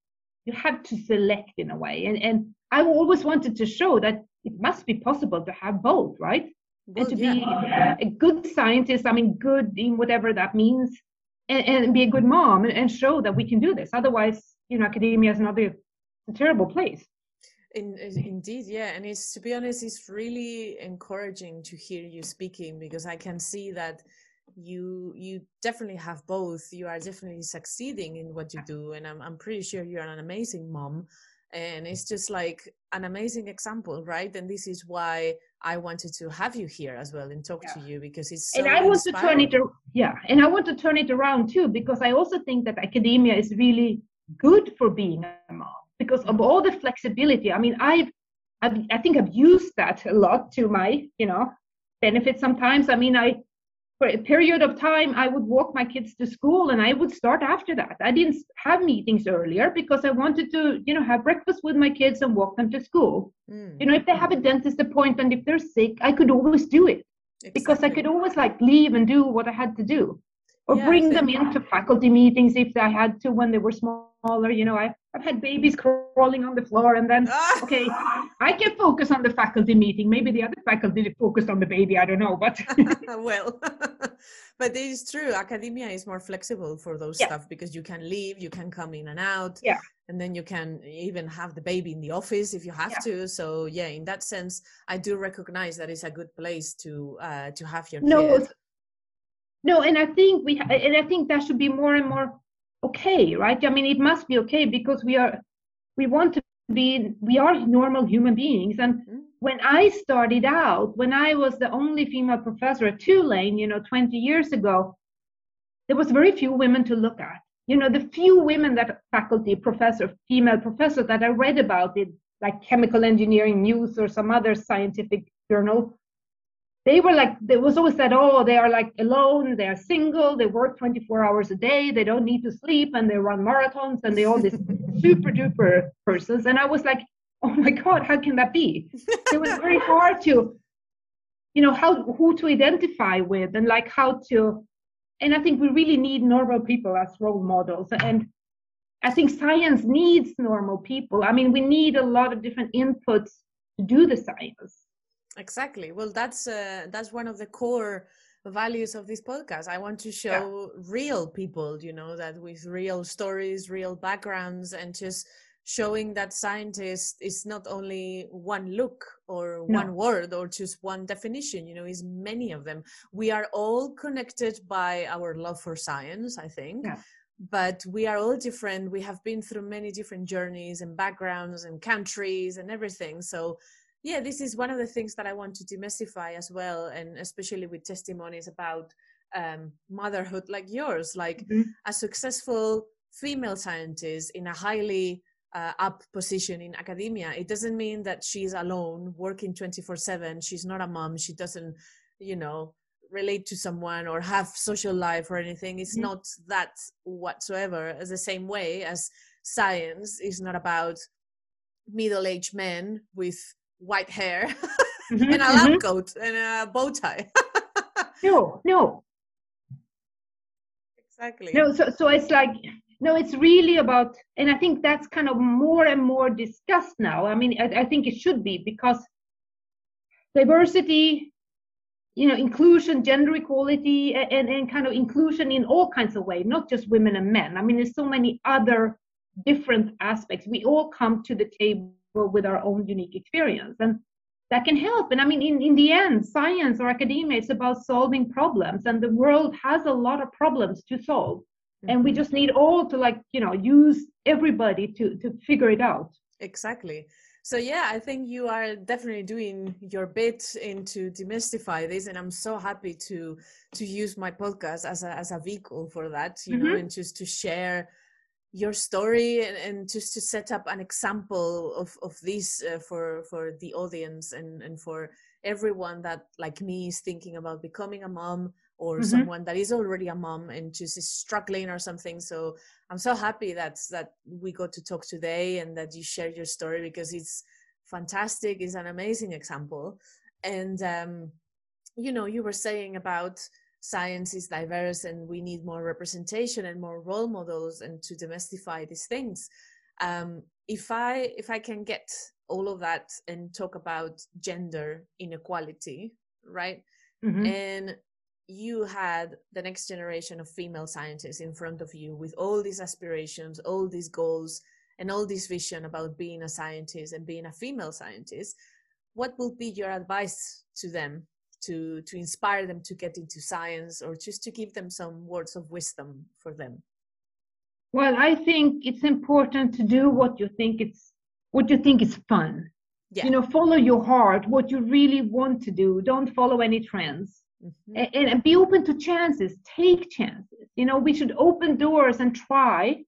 you have to select in a way. And, and I always wanted to show that it must be possible to have both, right? and to yeah. be a good scientist i mean good in whatever that means and, and be a good mom and, and, show that we can do this otherwise you know academia is not a, a terrible place in, indeed yeah. And it's to be honest it's really encouraging to hear you speaking because i can see that you you definitely have both. You are definitely succeeding in what you do and i'm, I'm pretty sure you're an amazing mom. And it's just like an amazing example right? And this is why i wanted to have you here as well and talk yeah. to you because it's so and i want to turn it yeah and i want to turn it around too because i also think that academia is really good for being a mom because of all the flexibility. I mean i've, I've i think i've used that a lot to my you know benefit sometimes. I mean i for a period of time i would walk my kids to school and i would start after that. I didn't have meetings earlier because i wanted to you know have breakfast with my kids and walk them to school. Mm. you know if they have a dentist appointment if they're sick i could always do it exactly. because i could always like leave and do what i had to do or yeah, bring them into faculty meetings if i had to when they were smaller. You know i I've had babies crawling on the floor, and then ah. okay, I can focus on the faculty meeting. Maybe the other faculty focused on the baby. I don't know, but well, but it is true. Academia is more flexible for those yeah. stuff because you can leave, you can come in and out, yeah, and then you can even have the baby in the office if you have yeah. to. So yeah, in that sense, I do recognize that it's a good place to uh, to have your no, kid. No, and I think we, and I think that should be more and more okay, right? I mean, it must be okay because we are, we want to be, we are normal human beings. And mm-hmm. when I started out, when I was the only female professor at Tulane, you know, 20 years ago, there was very few women to look at. You know, the few women that faculty, professor, female professor that I read about in like Chemical Engineering News or some other scientific journal, they were like there was always that oh they are like alone they are single they work 24 hours a day they don't need to sleep and they run marathons and they all these super duper persons. And i was like oh my god how can that be? It was very hard to you know how who to identify with and like how to and i think we really need normal people as role models. And i think science needs normal people. I mean we need a lot of different inputs to do the science Exactly. Well, that's uh, that's one of the core values of this podcast. I want to show yeah. real people, you know, that with real stories, real backgrounds, and just showing that scientist is not only one look or no. one word or just one definition you know is many of them we are all connected by our love for science i think yeah. but we are all different we have been through many different journeys and backgrounds and countries and everything so yeah this is one of the things that i want to demystify as well and especially with testimonies about um, motherhood like yours. Like mm-hmm. a successful female scientist in a highly uh, up position in academia it doesn't mean that she's alone working 24 7 she's not a mom. She doesn't you know relate to someone or have social life or anything. It's mm-hmm. not that whatsoever. As the same way as science is not about middle-aged men with white hair mm-hmm, and a lab mm-hmm. coat and a bow tie. no, no. Exactly. No, so so it's like no, it's really about, and I think that's kind of more and more discussed now. I mean, I, I think it should be because diversity, you know, inclusion, gender equality, and, and kind of inclusion in all kinds of ways, not just women and men. I mean, there's so many other different aspects. We all come to the table with our own unique experience. And that can help. And I mean, in, in the end, science or academia is about solving problems, and the world has a lot of problems to solve. Mm-hmm. And we mm-hmm. just need all to like, you know, use everybody to to figure it out. Exactly. So yeah, I think you are definitely doing your bit into demystify this, and I'm so happy to to use my podcast as a as a vehicle for that, you mm-hmm. know, and just to share your story and, and, just to set up an example of of this uh, for for the audience and and for everyone that like me is thinking about becoming a mom or mm-hmm. someone that is already a mom and just is struggling or something. So i'm so happy that that we got to talk today and that you shared your story because it's fantastic. It's an amazing example. And um you know you were saying about science is diverse and we need more representation and more role models and to demystify these things. Um, if i if i can get all of that and talk about gender inequality right? Mm-hmm. and you had the next generation of female scientists in front of you with all these aspirations all these goals and all this vision about being a scientist and being a female scientist what will be your advice to them to to inspire them to get into science or just to give them some words of wisdom for them? Well i think it's important to do what you think it's what you think is fun. Yeah. you know follow your heart what you really want to do. Don't follow any trends. Mm-hmm. and, and be open to chances. Take chances. You know we should open doors and try.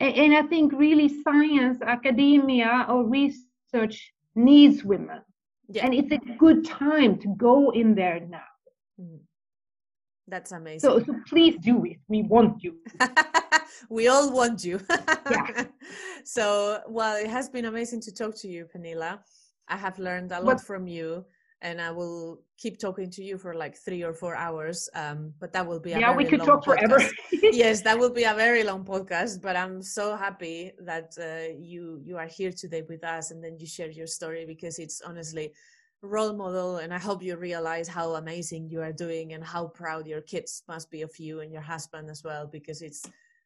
And, and i think really science academia or research needs women yeah. and it's a good time to go in there now. Mm. that's amazing. so, so please do it. We want you. We all want you. Yeah. so well it has been amazing to talk to you Pernilla i have learned a lot from you and I will keep talking to you for like three or four hours. Um, but that will be a yeah, we could talk podcast. forever. yes, that will be a very long podcast. But I'm so happy that uh, you you are here today with us, and then you share your story because it's honestly role model and i hope you realize how amazing you are doing and how proud your kids must be of you and your husband as well because it's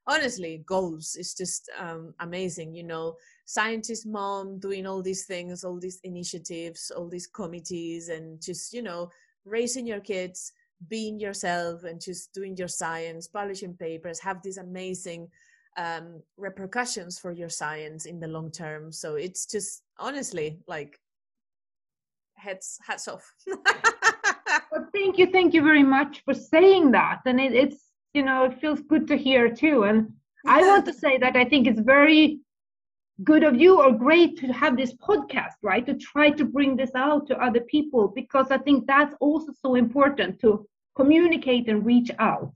honestly goals is just um, amazing you know? Scientist mom doing all these things all these initiatives all these committees and just you know raising your kids being yourself and just doing your science publishing papers have these amazing um, repercussions for your science in the long term. So it's just honestly like heads hats off. Well, thank you thank you very much for saying that. And it, it's you know it feels good to hear too. And i want to say that i think it's very good of you or great to have this podcast right? To try to bring this out to other people because i think that's also so important to communicate and reach out.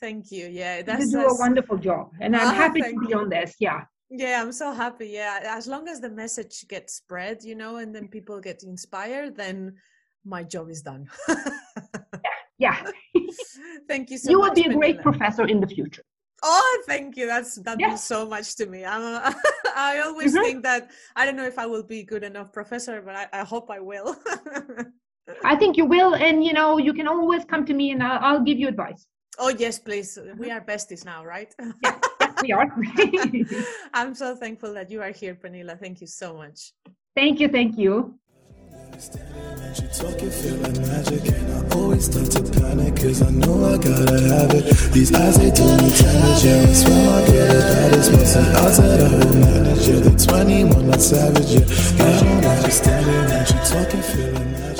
Thank you. Yeah that's you do a wonderful job. And i'm oh, happy to be you. on this. Yeah. Yeah i'm so happy. Yeah as long as the message gets spread you know and then people get inspired then my job is done. Yeah, yeah. thank you so much. you will be a great professor in the future. Oh thank you. That's that yeah. means so much to me. I'm a, i always mm-hmm. think that i don't know if i will be good enough professor but i, I hope i will. I think you will and you know you can always come to me and i'll, I'll give you advice. Oh yes please. We are besties now right? Yeah, yes, we are. I'm so thankful that you are here Pernilla thank you so much. Thank you thank you she talking, feeling magic, and I always start to panic, cause I know I gotta have it. These eyes, they do me damage, yeah. I swear my girl is baddest, missing outside, I will manage, yeah. The 21, not savage, yeah. I don't she talking, feeling magic.